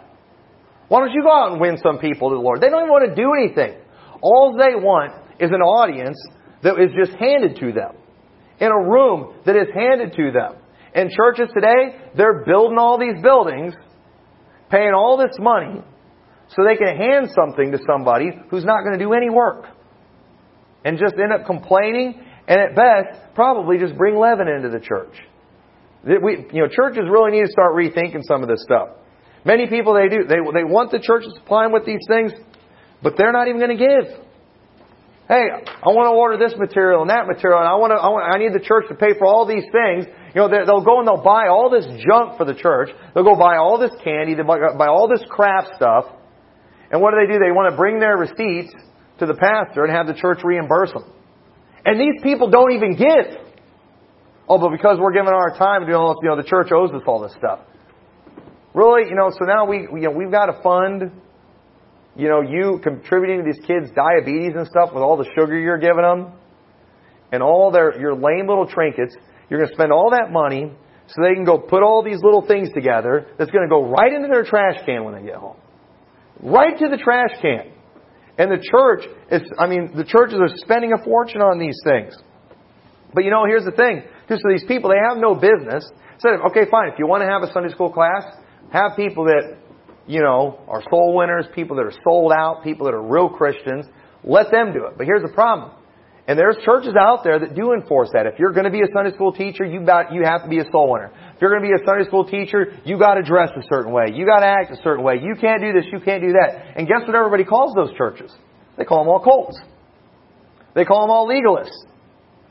[SPEAKER 1] Why don't you go out and win some people to the Lord? They don't even want to do anything. All they want is an audience that is just handed to them. In a room that is handed to them. In churches today, they're building all these buildings, paying all this money, so they can hand something to somebody who's not going to do any work. And just end up complaining, and at best, probably just bring leaven into the church. We, you know, churches really need to start rethinking some of this stuff. Many people they do they they want the church to supply them with these things, but they're not even going to give. Hey, I want to order this material and that material, and I want to I, want, I need the church to pay for all these things. You know, they'll go and they'll buy all this junk for the church. They'll go buy all this candy, they'll buy all this crap stuff. And what do they do? They want to bring their receipts to the pastor and have the church reimburse them. And these people don't even give. Oh, but because we're giving our time, you know, the church owes us all this stuff. Really, you know, so now we, you know, we've got to fund, you know, you contributing to these kids' diabetes and stuff with all the sugar you're giving them, and all their your lame little trinkets. You're going to spend all that money so they can go put all these little things together. That's going to go right into their trash can when they get home, right to the trash can. And the church is, I mean, the churches are spending a fortune on these things. But you know, here's the thing. So these people, they have no business. Said, okay, fine. If you want to have a Sunday school class, have people that, you know, are soul winners, people that are sold out, people that are real Christians. Let them do it. But here's the problem. And there's churches out there that do enforce that. If you're going to be a Sunday school teacher, you got you have to be a soul winner. If you're going to be a Sunday school teacher, you got to dress a certain way. You got to act a certain way. You can't do this. You can't do that. And guess what? Everybody calls those churches. They call them all cults. They call them all legalists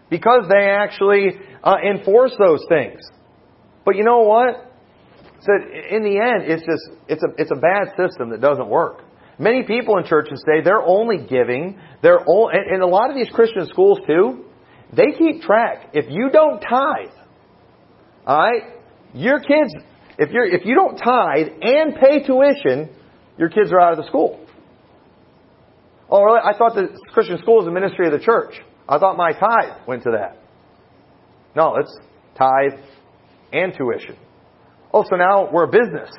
[SPEAKER 1] because they actually uh, enforce those things. But you know what? So in the end, it's just it's a it's a bad system that doesn't work. Many people in churches today they're only giving. They're all, and, and a lot of these Christian schools too. They keep track. If you don't tithe, all right, your kids. If you're if you don't tithe and pay tuition, your kids are out of the school. Oh, really? I thought the Christian school is the ministry of the church. I thought my tithe went to that. No, it's tithe and tuition. Oh, so now we're a business.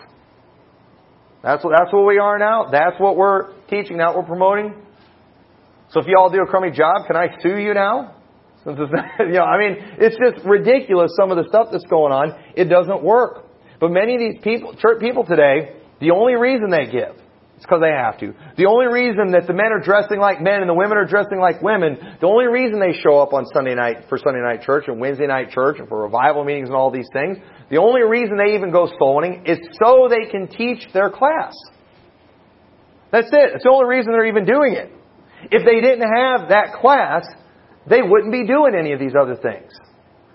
[SPEAKER 1] That's what, that's what we are now. That's what we're teaching. Now we're promoting. So if you all do a crummy job, can I sue you now? Since it's, not, you know, I mean, it's just ridiculous. Some of the stuff that's going on. It doesn't work. But many of these people, church people today, the only reason they give it's because they have to. The only reason that the men are dressing like men and the women are dressing like women, the only reason they show up on Sunday night for Sunday night church and Wednesday night church and for revival meetings and all these things, the only reason they even go soul winning is so they can teach their class. That's it. It's the only reason they're even doing it. If they didn't have that class, they wouldn't be doing any of these other things.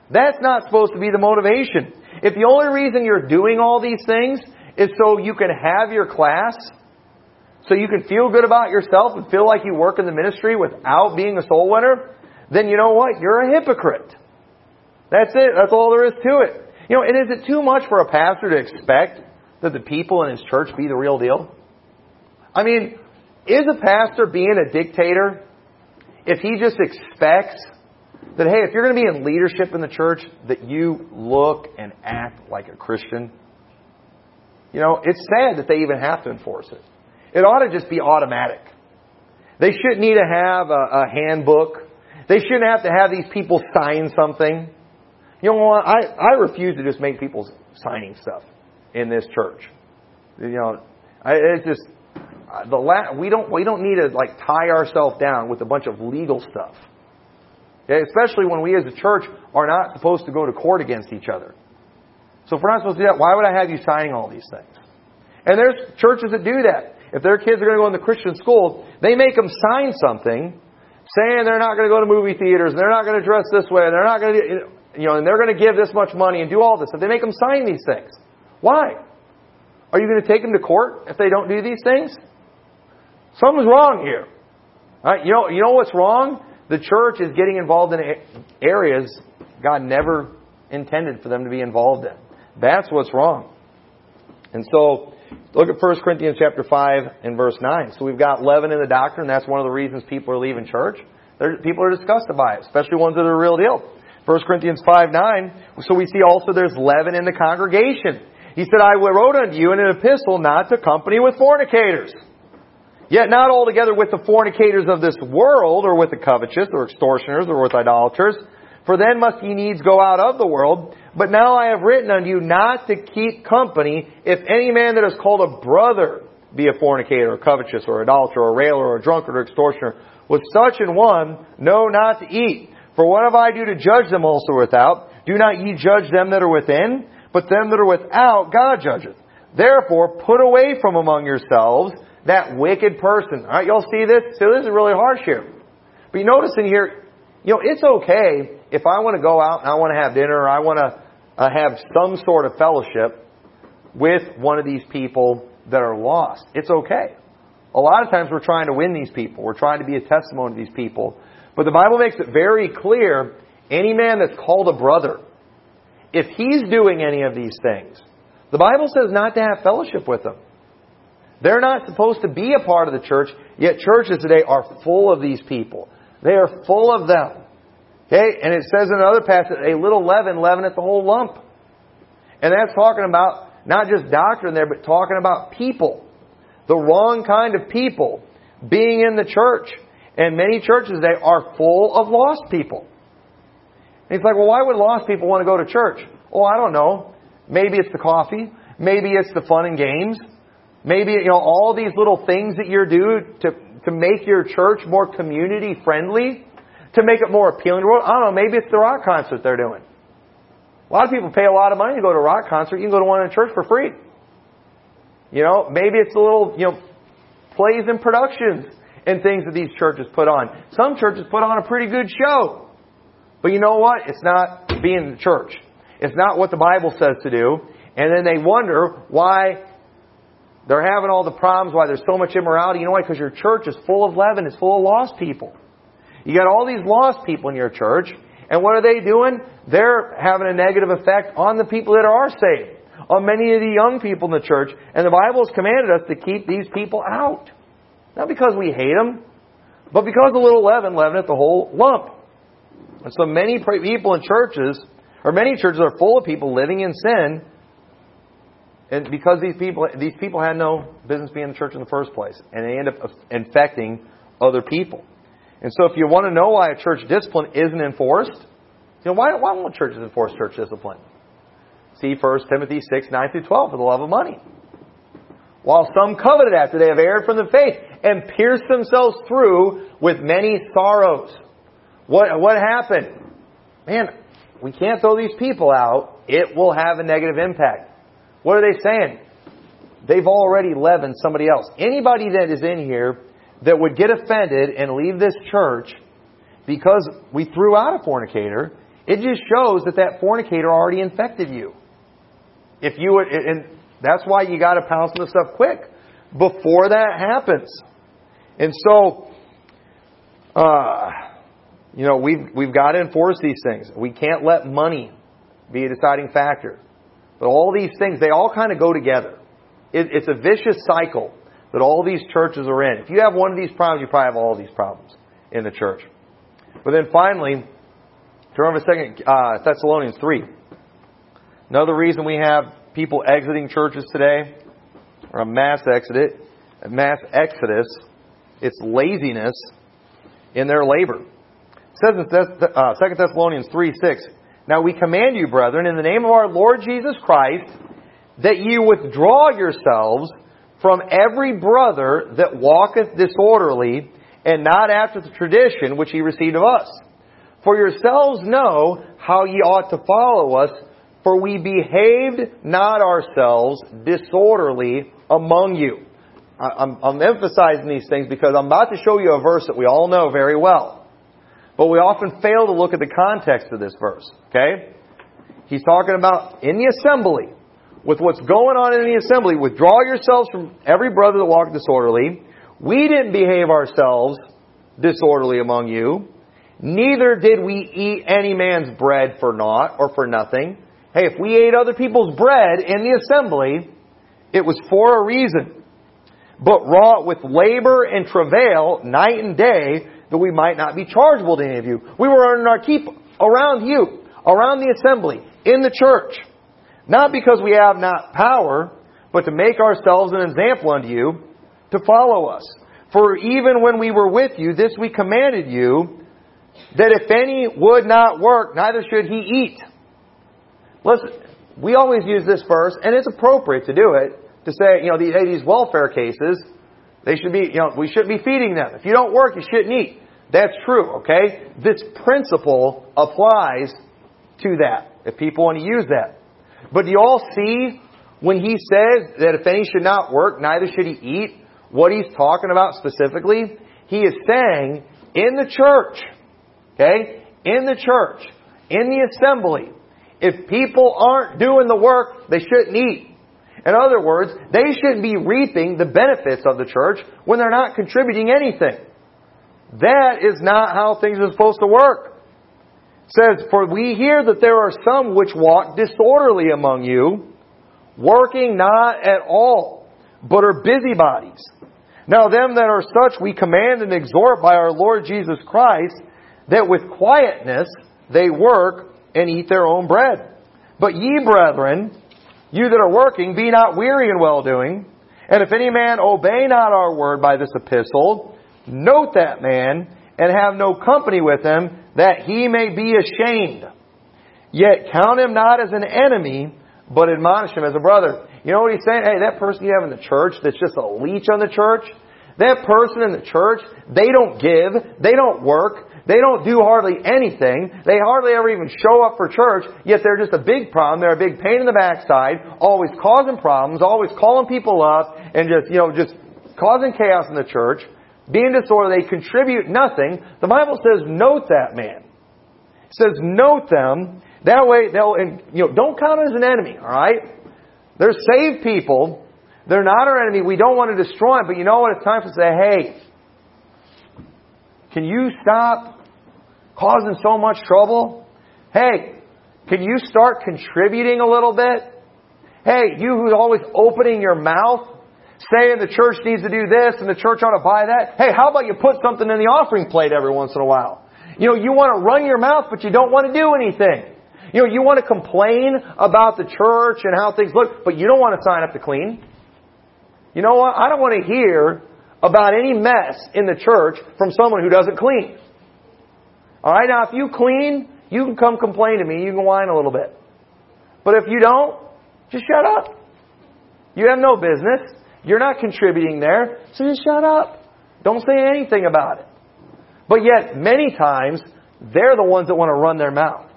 [SPEAKER 1] That's not supposed to be the motivation. If the only reason you're doing all these things is so you can have your class, so you can feel good about yourself and feel like you work in the ministry without being a soul winner, then you know what? You're a hypocrite. That's it. That's all there is to it. You know, and is it too much for a pastor to expect that the people in his church be the real deal? I mean, is a pastor being a dictator if he just expects that, hey, if you're going to be in leadership in the church, that you look and act like a Christian? You know, it's sad that they even have to enforce it. It ought to just be automatic. They shouldn't need to have a, a handbook. They shouldn't have to have these people sign something. You know what? I, I refuse to just make people signing stuff in this church. You know, I, it's just uh, the la- we don't we don't need to like tie ourselves down with a bunch of legal stuff. Okay? Especially when we as a church are not supposed to go to court against each other. So if we're not supposed to do that, why would I have you signing all these things? And there's churches that do that. If their kids are going to go in the Christian school, they make them sign something saying they're not going to go to movie theaters, and they're not going to dress this way, and they're not going to, you know, and they're going to give this much money and do all this. If they make them sign these things, why? Are you going to take them to court if they don't do these things? Something's wrong here. Right? You know, you know what's wrong? The church is getting involved in areas God never intended for them to be involved in. That's what's wrong. And so, look at 1 Corinthians chapter 5 and verse 9. So we've got leaven in the doctrine. That's one of the reasons people are leaving church. They're, people are disgusted by it, especially ones that are the real deal. 1 Corinthians 5 9. So we see also there's leaven in the congregation. He said, I wrote unto you in an epistle not to company with fornicators. Yet not altogether with the fornicators of this world, or with the covetous, or extortioners, or with idolaters, for then must ye needs go out of the world. But now I have written unto you not to keep company, if any man that is called a brother be a fornicator, or covetous, or adulterer, or railer, or drunkard, or extortioner. With such an one, know not to eat. For what have I do to judge them also without? Do not ye judge them that are within? But them that are without, God judgeth. Therefore, put away from among yourselves that wicked person. All right, y'all see this? So this is really harsh here. But you notice in here, you know, it's okay if I want to go out and I want to have dinner or I want to uh, have some sort of fellowship with one of these people that are lost. It's okay. A lot of times we're trying to win these people. We're trying to be a testimony to these people. But the Bible makes it very clear any man that's called a brother, if he's doing any of these things, the Bible says not to have fellowship with them. They're not supposed to be a part of the church, yet churches today are full of these people. They are full of them. Okay? And it says in another passage, a little leaven leaveneth the whole lump. And that's talking about not just doctrine there, but talking about people. The wrong kind of people being in the church. And many churches today are full of lost people. And it's like, well, why would lost people want to go to church? Oh, I don't know. Maybe it's the coffee. Maybe it's the fun and games. Maybe, you know, all these little things that you do to, to make your church more community friendly, to make it more appealing to the world. I don't know, maybe it's the rock concert they're doing. A lot of people pay a lot of money to go to a rock concert. You can go to one in a church for free. You know, maybe it's a little, you know, plays and productions and things that these churches put on. Some churches put on a pretty good show. But you know what? It's not being the church. It's not what the Bible says to do. And then they wonder why they're having all the problems, why there's so much immorality. You know why? Because your church is full of leaven, it's full of lost people. You got all these lost people in your church, and what are they doing? They're having a negative effect on the people that are saved, on many of the young people in the church, and the Bible has commanded us to keep these people out. Not because we hate them, but because a little leaven leaveneth the whole lump. And so many people in churches, or many churches are full of people living in sin, and because these people, these people had no business being in the church in the first place, and they end up infecting other people. And so, if you want to know why a church discipline isn't enforced, you know why, why won't churches enforce church discipline? See 1 Timothy 6, 9 through 12 for the love of money. While some coveted after they have erred from the faith and pierced themselves through with many sorrows. What, what happened? Man, we can't throw these people out. It will have a negative impact. What are they saying? They've already leavened somebody else. Anybody that is in here that would get offended and leave this church because we threw out a fornicator, it just shows that that fornicator already infected you. If you would, and That's why you got to pounce on the stuff quick before that happens. And so, uh, you know, we've, we've got to enforce these things. We can't let money be a deciding factor. But all these things, they all kind of go together. It, it's a vicious cycle that all these churches are in. If you have one of these problems, you probably have all these problems in the church. But then finally, turn over second uh, Thessalonians three. Another reason we have people exiting churches today, or a mass exodus, a mass exodus, it's laziness in their labor. It says in uh, 2 Thessalonians 3 6, Now we command you, brethren, in the name of our Lord Jesus Christ, that you withdraw yourselves from every brother that walketh disorderly, and not after the tradition which ye received of us. For yourselves know how ye ought to follow us, for we behaved not ourselves disorderly among you. I'm, I'm, emphasizing these things because I'm about to show you a verse that we all know very well. But we often fail to look at the context of this verse. Okay? He's talking about in the assembly with what's going on in the assembly, withdraw yourselves from every brother that walketh disorderly. We didn't behave ourselves disorderly among you. Neither did we eat any man's bread for naught or for nothing. Hey, if we ate other people's bread in the assembly, it was for a reason. But wrought with labor and travail night and day that we might not be chargeable to any of you. We were earning our keep around you, around the assembly, in the church. Not because we have not power, but to make ourselves an example unto you to follow us. For even when we were with you, this we commanded you, that if any would not work, neither should he eat. Listen, we always use this verse, and it's appropriate to do it, to say, you know, these, these welfare cases, they should be, you know, we shouldn't be feeding them. If you don't work, you shouldn't eat. That's true, okay? This principle applies to that, if people want to use that. But do you all see when he says that if any should not work, neither should he eat, what he's talking about specifically? He is saying in the church, okay, in the church, in the assembly, if people aren't doing the work, they shouldn't eat. In other words, they shouldn't be reaping the benefits of the church when they're not contributing anything. That is not how things are supposed to work It says, For we hear that there are some which walk disorderly among you, working not at all, but are busybodies. Now them that are such we command and exhort by our Lord Jesus Christ, that with quietness they work and eat their own bread. But ye, brethren, you that are working, be not weary in well doing. And if any man obey not our word by this epistle, note that man, and have no company with him, that he may be ashamed. Yet count him not as an enemy, but admonish him as a brother. You know what he's saying? Hey, that person you have in the church that's just a leech on the church, that person in the church, they don't give, they don't work, they don't do hardly anything. They hardly ever even show up for church, yet they're just a big problem. They're a big pain in the backside, always causing problems, always calling people up, and just, you know, just causing chaos in the church being disorderly, they contribute nothing. The Bible says, note that man. It says, note them. That way, they'll, you know, don't count as an enemy, alright? They're saved people. They're not our enemy. We don't want to destroy them, but you know what? It's time to say, hey, can you stop causing so much trouble? Hey, can you start contributing a little bit? Hey, you who's always opening your mouth, saying the church needs to do this and the church ought to buy that. Hey, how about you put something in the offering plate every once in a while? You know, you want to run your mouth, but you don't want to do anything. You know, you want to complain about the church and how things look, but you don't want to sign up to clean. You know what? I don't want to hear about any mess in the church from someone who doesn't clean. Alright, now if you clean, you can come complain to me, you can whine a little bit. But if you don't, just shut up. You have no business. You're not contributing there, so just shut up. Don't say anything about it. But yet, many times, they're the ones that want to run their mouth.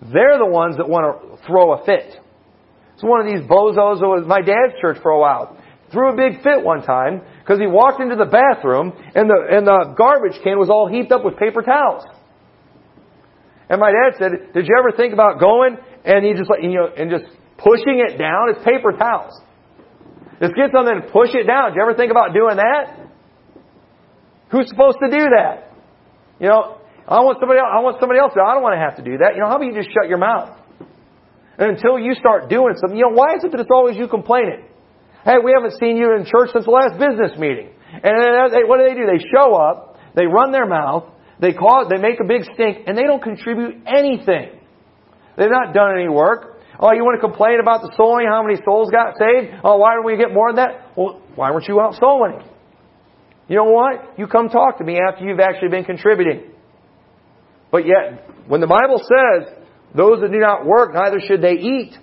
[SPEAKER 1] They're the ones that want to throw a fit. It's one of these bozos that was my dad's church for a while. Threw a big fit one time because he walked into the bathroom and the, and the garbage can was all heaped up with paper towels. And my dad said, did you ever think about going and he just like, you know, and just pushing it down? It's paper towels. Let's get something and push it down. Did you ever think about doing that? Who's supposed to do that? You know, I want somebody else, I want somebody else. I don't want to have to do that. You know, how about you just shut your mouth? And until you start doing something, you know, why is it that it's always you complaining? Hey, we haven't seen you in church since the last business meeting. And then what do they do? They show up, they run their mouth, they cause, they make a big stink, and they don't contribute anything. They've not done any work. Oh, you want to complain about the souling, how many souls got saved? Oh, why don't we get more than that? Well, why weren't you out souling? You know what? You come talk to me after you've actually been contributing. But yet, when the Bible says, those that do not work, neither should they eat,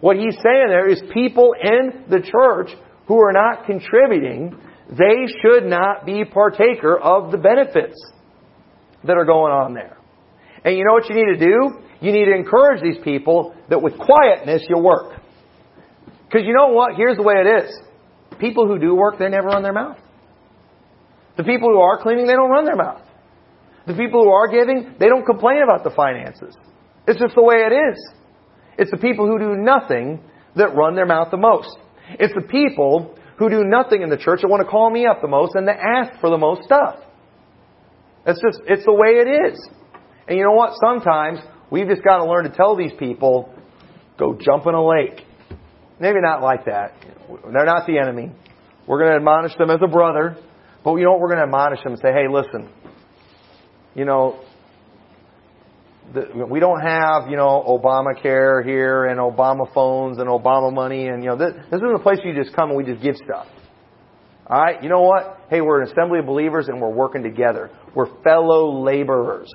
[SPEAKER 1] what he's saying there is people in the church who are not contributing, they should not be partaker of the benefits that are going on there. And you know what you need to do? You need to encourage these people that with quietness you'll work. Because you know what? Here's the way it is. People who do work, they never run their mouth. The people who are cleaning, they don't run their mouth. The people who are giving, they don't complain about the finances. It's just the way it is. It's the people who do nothing that run their mouth the most. It's the people who do nothing in the church that want to call me up the most and that ask for the most stuff. It's just, it's the way it is. And you know what? Sometimes we've just got to learn to tell these people, go jump in a lake. Maybe not like that. They're not the enemy. We're going to admonish them as a brother. But you know what? We're going to admonish them and say, hey, listen, you know, the, we don't have, you know, Obamacare here and Obama phones and Obama money and, you know, this, this isn't a place you just come and we just give stuff. Alright, you know what? Hey, we're an assembly of believers and we're working together. We're fellow laborers.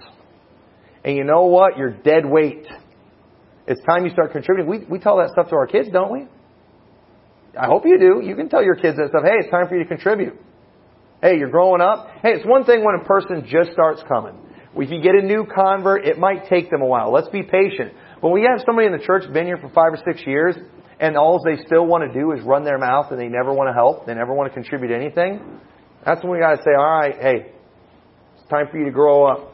[SPEAKER 1] And you know what? You're dead weight. It's time you start contributing. We, we tell that stuff to our kids, don't we? I hope you do. You can tell your kids that stuff. Hey, it's time for you to contribute. Hey, you're growing up. Hey, it's one thing when a person just starts coming. If you get a new convert, it might take them a while. Let's be patient. When we have somebody in the church been here for five or six years, and all they still want to do is run their mouth and they never want to help, they never want to contribute anything, that's when we got to say, all right, hey, it's time for you to grow up.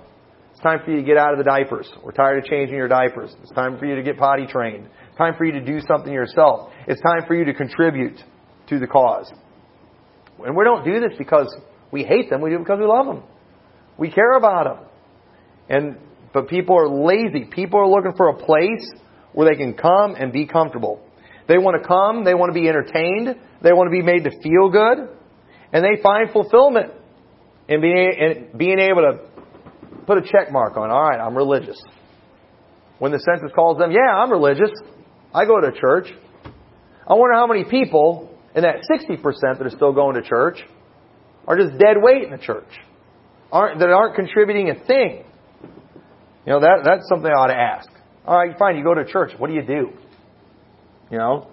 [SPEAKER 1] It's time for you to get out of the diapers. We're tired of changing your diapers. It's time for you to get potty trained. It's time for you to do something yourself. It's time for you to contribute to the cause. And we don't do this because we hate them. We do it because we love them. We care about them. And but people are lazy. People are looking for a place where they can come and be comfortable. They want to come, they want to be entertained, they want to be made to feel good, and they find fulfillment in being, in being able to put a check mark on, all right, I'm religious. When the census calls them, yeah, I'm religious. I go to church. I wonder how many people in that 60% that are still going to church are just dead weight in the church, aren't, that aren't contributing a thing. You know, that, that's something I ought to ask. All right, fine, you go to church. What do you do? You know,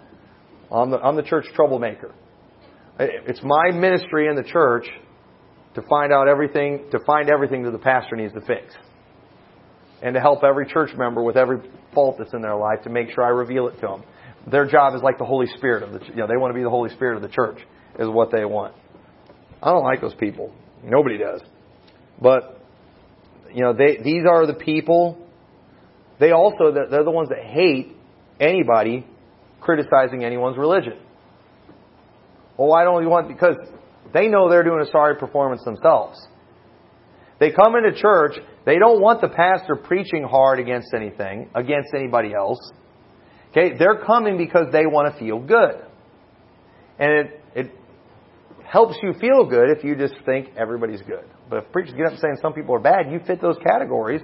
[SPEAKER 1] I'm the, I'm the church troublemaker. It's my ministry in the church to find out everything, to find everything that the pastor needs to fix. And to help every church member with every fault that's in their life to make sure I reveal it to them. Their job is like the Holy Spirit of the, you know, they want to be the Holy Spirit of the church is what they want. I don't like those people. Nobody does. But you know, they, these are the people, they also, they're the ones that hate anybody criticizing anyone's religion. Well, why don't you want, because they know they're doing a sorry performance themselves. They come into church, they don't want the pastor preaching hard against anything, against anybody else. Okay, they're coming because they want to feel good. And it, it helps you feel good if you just think everybody's good. But if preachers get up and saying some people are bad, you fit those categories.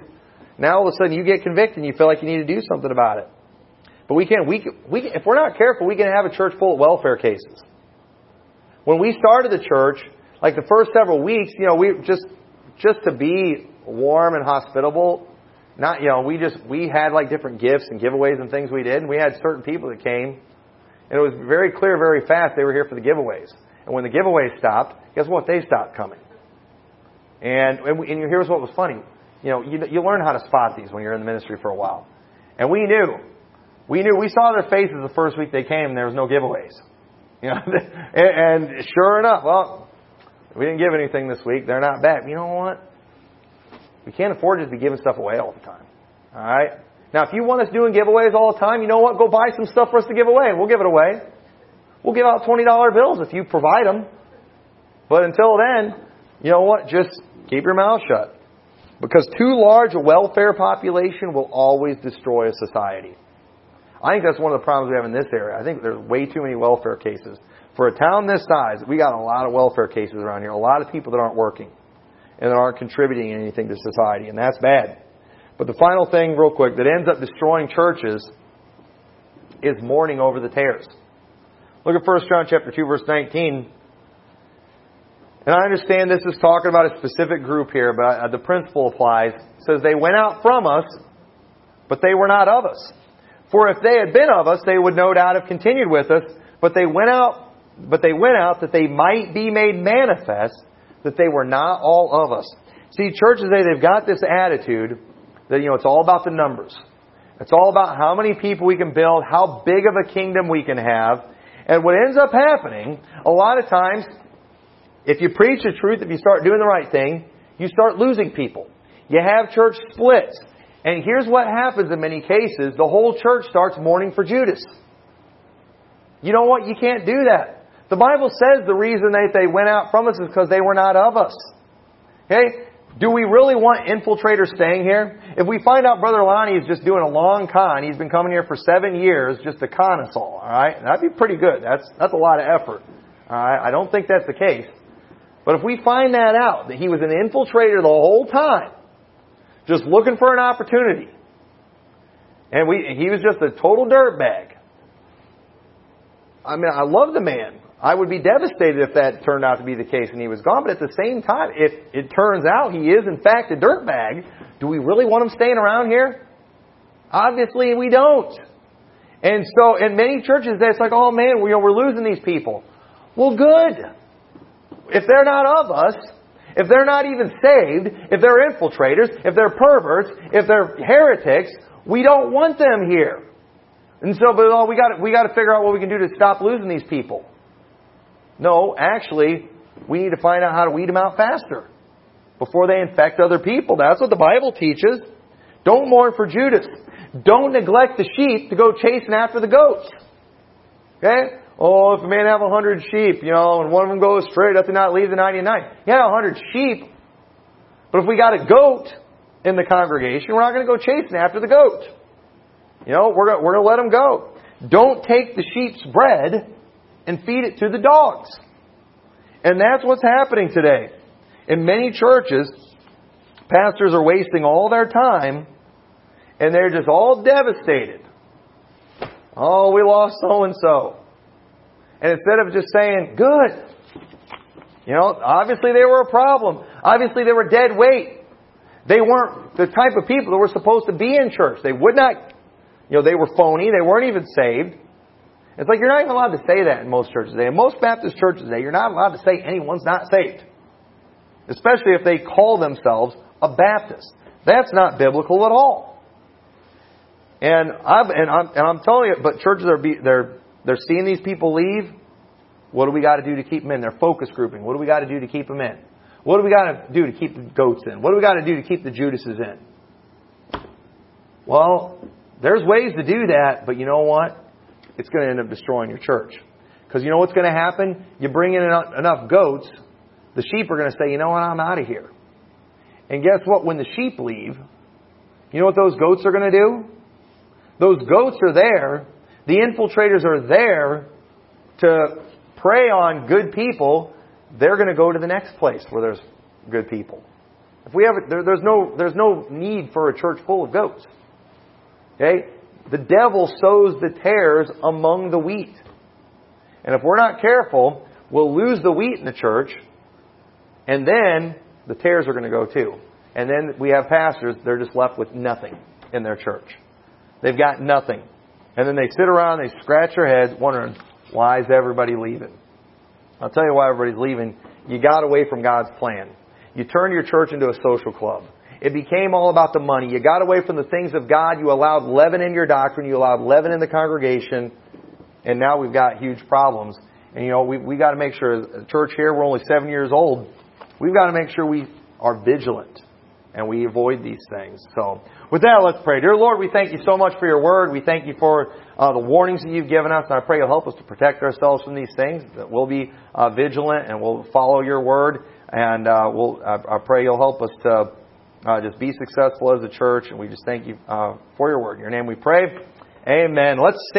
[SPEAKER 1] Now all of a sudden you get convicted and you feel like you need to do something about it. But we can't, we, we, if we're not careful, we can have a church full of welfare cases. When we started the church, like the first several weeks, you know, we just, just to be warm and hospitable, not, you know, we just, we had like different gifts and giveaways and things we did, and we had certain people that came, and it was very clear very fast they were here for the giveaways. And when the giveaways stopped, guess what? They stopped coming. And, and, we, and here's what was funny. You know, you, you learn how to spot these when you're in the ministry for a while. And we knew. We knew. We saw their faces the first week they came and there was no giveaways. You know, and, and sure enough, well, we didn't give anything this week. They're not back. You know what? We can't afford to be giving stuff away all the time. All right? Now, if you want us doing giveaways all the time, you know what? Go buy some stuff for us to give away. We'll give it away. We'll give out $20 bills if you provide them. But until then, you know what? Just keep your mouth shut. Because too large a welfare population will always destroy a society. I think that's one of the problems we have in this area. I think there's way too many welfare cases. For a town this size, we got a lot of welfare cases around here. A lot of people that aren't working and that aren't contributing anything to society, and that's bad. But the final thing, real quick, that ends up destroying churches is mourning over the tares. Look at 1 John chapter 2, verse 19. And I understand this is talking about a specific group here, but uh, the principle applies. It says, They went out from us, but they were not of us. For if they had been of us, they would no doubt have continued with us, but they went out, but they went out that they might be made manifest that they were not all of us. See, churches today, they've got this attitude that, you know, it's all about the numbers. It's all about how many people we can build, how big of a kingdom we can have. And what ends up happening, a lot of times, if you preach the truth, if you start doing the right thing, you start losing people. You have church splits. And here's what happens in many cases. The whole church starts mourning for Judas. You know what? You can't do that. The Bible says the reason that they went out from us is because they were not of us. Okay? Do we really want infiltrators staying here? If we find out Brother Lonnie is just doing a long con, he's been coming here for seven years just to con us all, alright? That'd be pretty good. That's, that's a lot of effort. Alright? I don't think that's the case. But if we find that out, that he was an infiltrator the whole time, just looking for an opportunity, and we, he was just a total dirtbag. I mean, I love the man. I would be devastated if that turned out to be the case and he was gone. But at the same time, if it turns out he is in fact a dirtbag, do we really want him staying around here? Obviously, we don't. And so, in many churches, it's like, oh man, we're losing these people. Well, good. If they're not of us, if they're not even saved, if they're infiltrators, if they're perverts, if they're heretics, we don't want them here. And so, but oh, we got we got to figure out what we can do to stop losing these people. No, actually, we need to find out how to weed them out faster before they infect other people. That's what the Bible teaches. Don't mourn for Judas. Don't neglect the sheep to go chasing after the goats. Okay? Oh, if a man have a hundred sheep, you know, and one of them goes astray, does he not leave the 99? Yeah, a hundred sheep. But if we got a goat in the congregation, we're not going to go chasing after the goat. You know, we're going, we're going to let them go. Don't take the sheep's bread and feed it to the dogs. And that's what's happening today. In many churches, pastors are wasting all their time and they're just all devastated. Oh, we lost so and so. And instead of just saying, good, you know, obviously they were a problem. Obviously they were dead weight. They weren't the type of people that were supposed to be in church. They would not, you know, they were phony. They weren't even saved. It's like you're not even allowed to say that in most churches today. In most Baptist churches today, you're not allowed to say anyone's not saved. Especially if they call themselves a Baptist. That's not biblical at all. And I'm, and I'm, and I'm telling you, but churches are, be, they're, they're seeing these people leave. What do we got to do to keep them in? They're focus grouping. What do we got to do to keep them in? What do we got to do to keep the goats in? What do we got to do to keep the Judases in? Well, there's ways to do that, but you know what? it's going to end up destroying your church. Because you know what's going to happen? You bring in enough goats, the sheep are going to say, you know what, I'm out of here. And guess what? When the sheep leave, you know what those goats are going to do? Those goats are there. The infiltrators are there to prey on good people. They're going to go to the next place where there's good people. If we have, there, there's no, there's no need for a church full of goats. Okay? the devil sows the tares among the wheat. And if we're not careful, we'll lose the wheat in the church, and then the tares are going to go too. And then we have pastors, they're just left with nothing in their church. They've got nothing. And then they sit around, they scratch their heads, wondering, why is everybody leaving? I'll tell you why everybody's leaving. You got away from God's plan. You turned your church into a social club. It became all about the money. You got away from the things of God. You allowed leaven in your doctrine. You allowed leaven in the congregation. And now we've got huge problems. And you know, we, we got to make sure, the church here, we're only seven years old. We've got to make sure we are vigilant and we avoid these things. So, With that, let's pray. Dear Lord, we thank you so much for your word. We thank you for uh, the warnings that you've given us, and I pray you'll help us to protect ourselves from these things. That we'll be uh, vigilant and we'll follow your word, and uh, we'll. I, I pray you'll help us to uh, just be successful as a church. And we just thank you uh, for your word. In your name we pray. Amen. Let's stand.